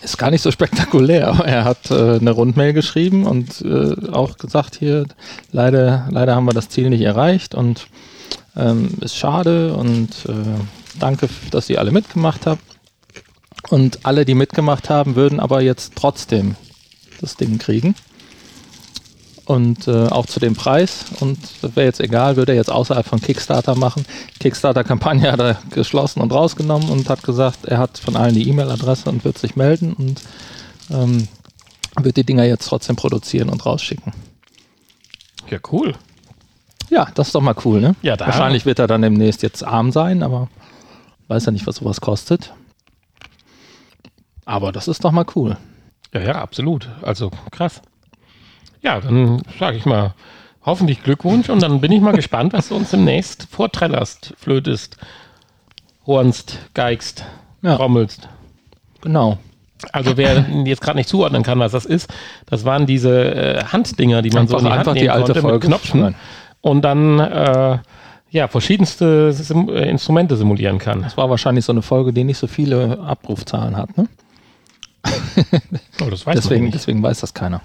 ist gar nicht so spektakulär. Er hat äh, eine Rundmail geschrieben und äh, auch gesagt, hier, leider, leider haben wir das Ziel nicht erreicht und ähm, ist schade und äh, danke, dass ihr alle mitgemacht habt. Und alle, die mitgemacht haben, würden aber jetzt trotzdem das Ding kriegen. Und äh, auch zu dem Preis. Und das wäre jetzt egal, würde er jetzt außerhalb von Kickstarter machen. Kickstarter-Kampagne hat er geschlossen und rausgenommen und hat gesagt, er hat von allen die E-Mail-Adresse und wird sich melden und ähm, wird die Dinger jetzt trotzdem produzieren und rausschicken. Ja, cool. Ja, das ist doch mal cool, ne? Ja, da- Wahrscheinlich wird er dann demnächst jetzt arm sein, aber weiß ja nicht, was sowas kostet. Aber das ist doch mal cool. Ja, ja, absolut. Also krass. Ja, dann sage ich mal, hoffentlich Glückwunsch und dann bin ich mal gespannt, was du uns demnächst vortrellerst, flötest, hornst, geigst, Ja. trommelst. Genau. Also wer jetzt gerade nicht zuordnen kann, was das ist, das waren diese äh, Handdinger, die man so in die Hand einfach nehmen die alte konnte Folge. mit Knöpfen Nein. und dann äh, ja verschiedenste Sim äh, Instrumente simulieren kann. Das war wahrscheinlich so eine Folge, die nicht so viele Abrufzahlen hat, ne? Oh, Deswegen, deswegen weiß das keiner.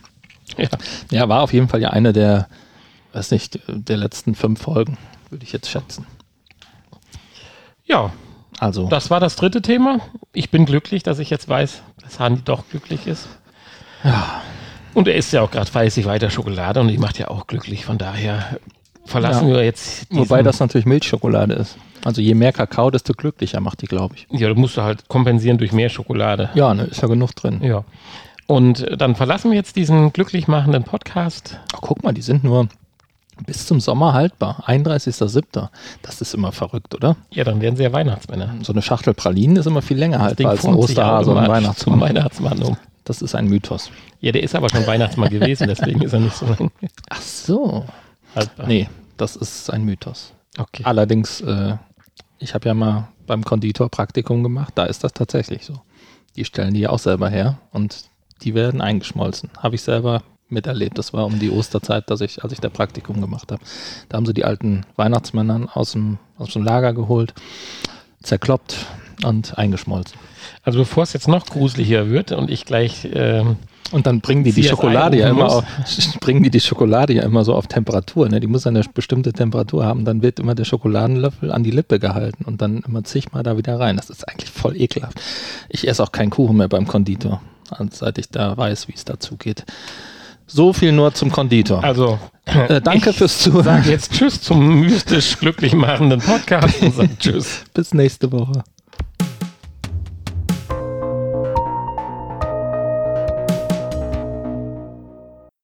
Ja. Ja, war auf jeden Fall ja eine der, weiß nicht, der letzten fünf Folgen, würde ich jetzt schätzen. ja, Also, das war das dritte Thema. Ich bin glücklich, dass ich jetzt weiß, dass Hani doch glücklich ist. ja, Und er isst ja auch gerade fleißig weiter Schokolade und die macht ja auch glücklich. Von daher verlassen Ja. wir jetzt. wobei das natürlich Milchschokolade ist. Also je mehr Kakao, desto glücklicher macht die, glaube ich. Ja, du musst du halt kompensieren durch mehr Schokolade. Ja, ne, ist ja genug drin. Ja. Und dann verlassen wir jetzt diesen glücklich machenden Podcast. Ach, guck mal, die sind nur bis zum Sommer haltbar. 31.07. Das ist immer verrückt, oder? Ja, dann werden sie ja Weihnachtsmänner. So eine Schachtel Pralinen ist immer viel länger Das haltbar als ein Osterhase und ein Weihnachtsmann. Weihnachtsmann um. Das ist ein Mythos. Ja, der ist aber schon Weihnachtsmann gewesen, deswegen ist er nicht so lange Ach so. haltbar. Nee, das ist ein Mythos. Okay. Allerdings, äh, ich habe ja mal beim Konditor Praktikum gemacht, da ist das tatsächlich so. Die stellen die ja auch selber her und die werden eingeschmolzen. Habe ich selber miterlebt. Das war um die Osterzeit, dass ich, als ich da Praktikum gemacht habe. Da haben sie die alten Weihnachtsmänner aus dem, aus dem Lager geholt, zerkloppt und eingeschmolzen. Also bevor es jetzt noch gruseliger wird und ich gleich ähm, Und dann bringen die die CSI Schokolade ja immer auf, bringen die die Schokolade ja immer so auf Temperatur. Ne? Die muss eine bestimmte Temperatur haben. Dann wird immer der Schokoladenlöffel an die Lippe gehalten und dann immer zigmal da wieder rein. Das ist eigentlich voll ekelhaft. Ich esse auch keinen Kuchen mehr beim Konditor, seit ich da weiß, wie es dazu geht. So viel nur zum Konditor. Also, Äh, danke fürs Zuhören. sag jetzt Tschüss zum mystisch glücklich machenden Podcast und sag Tschüss. Bis nächste Woche.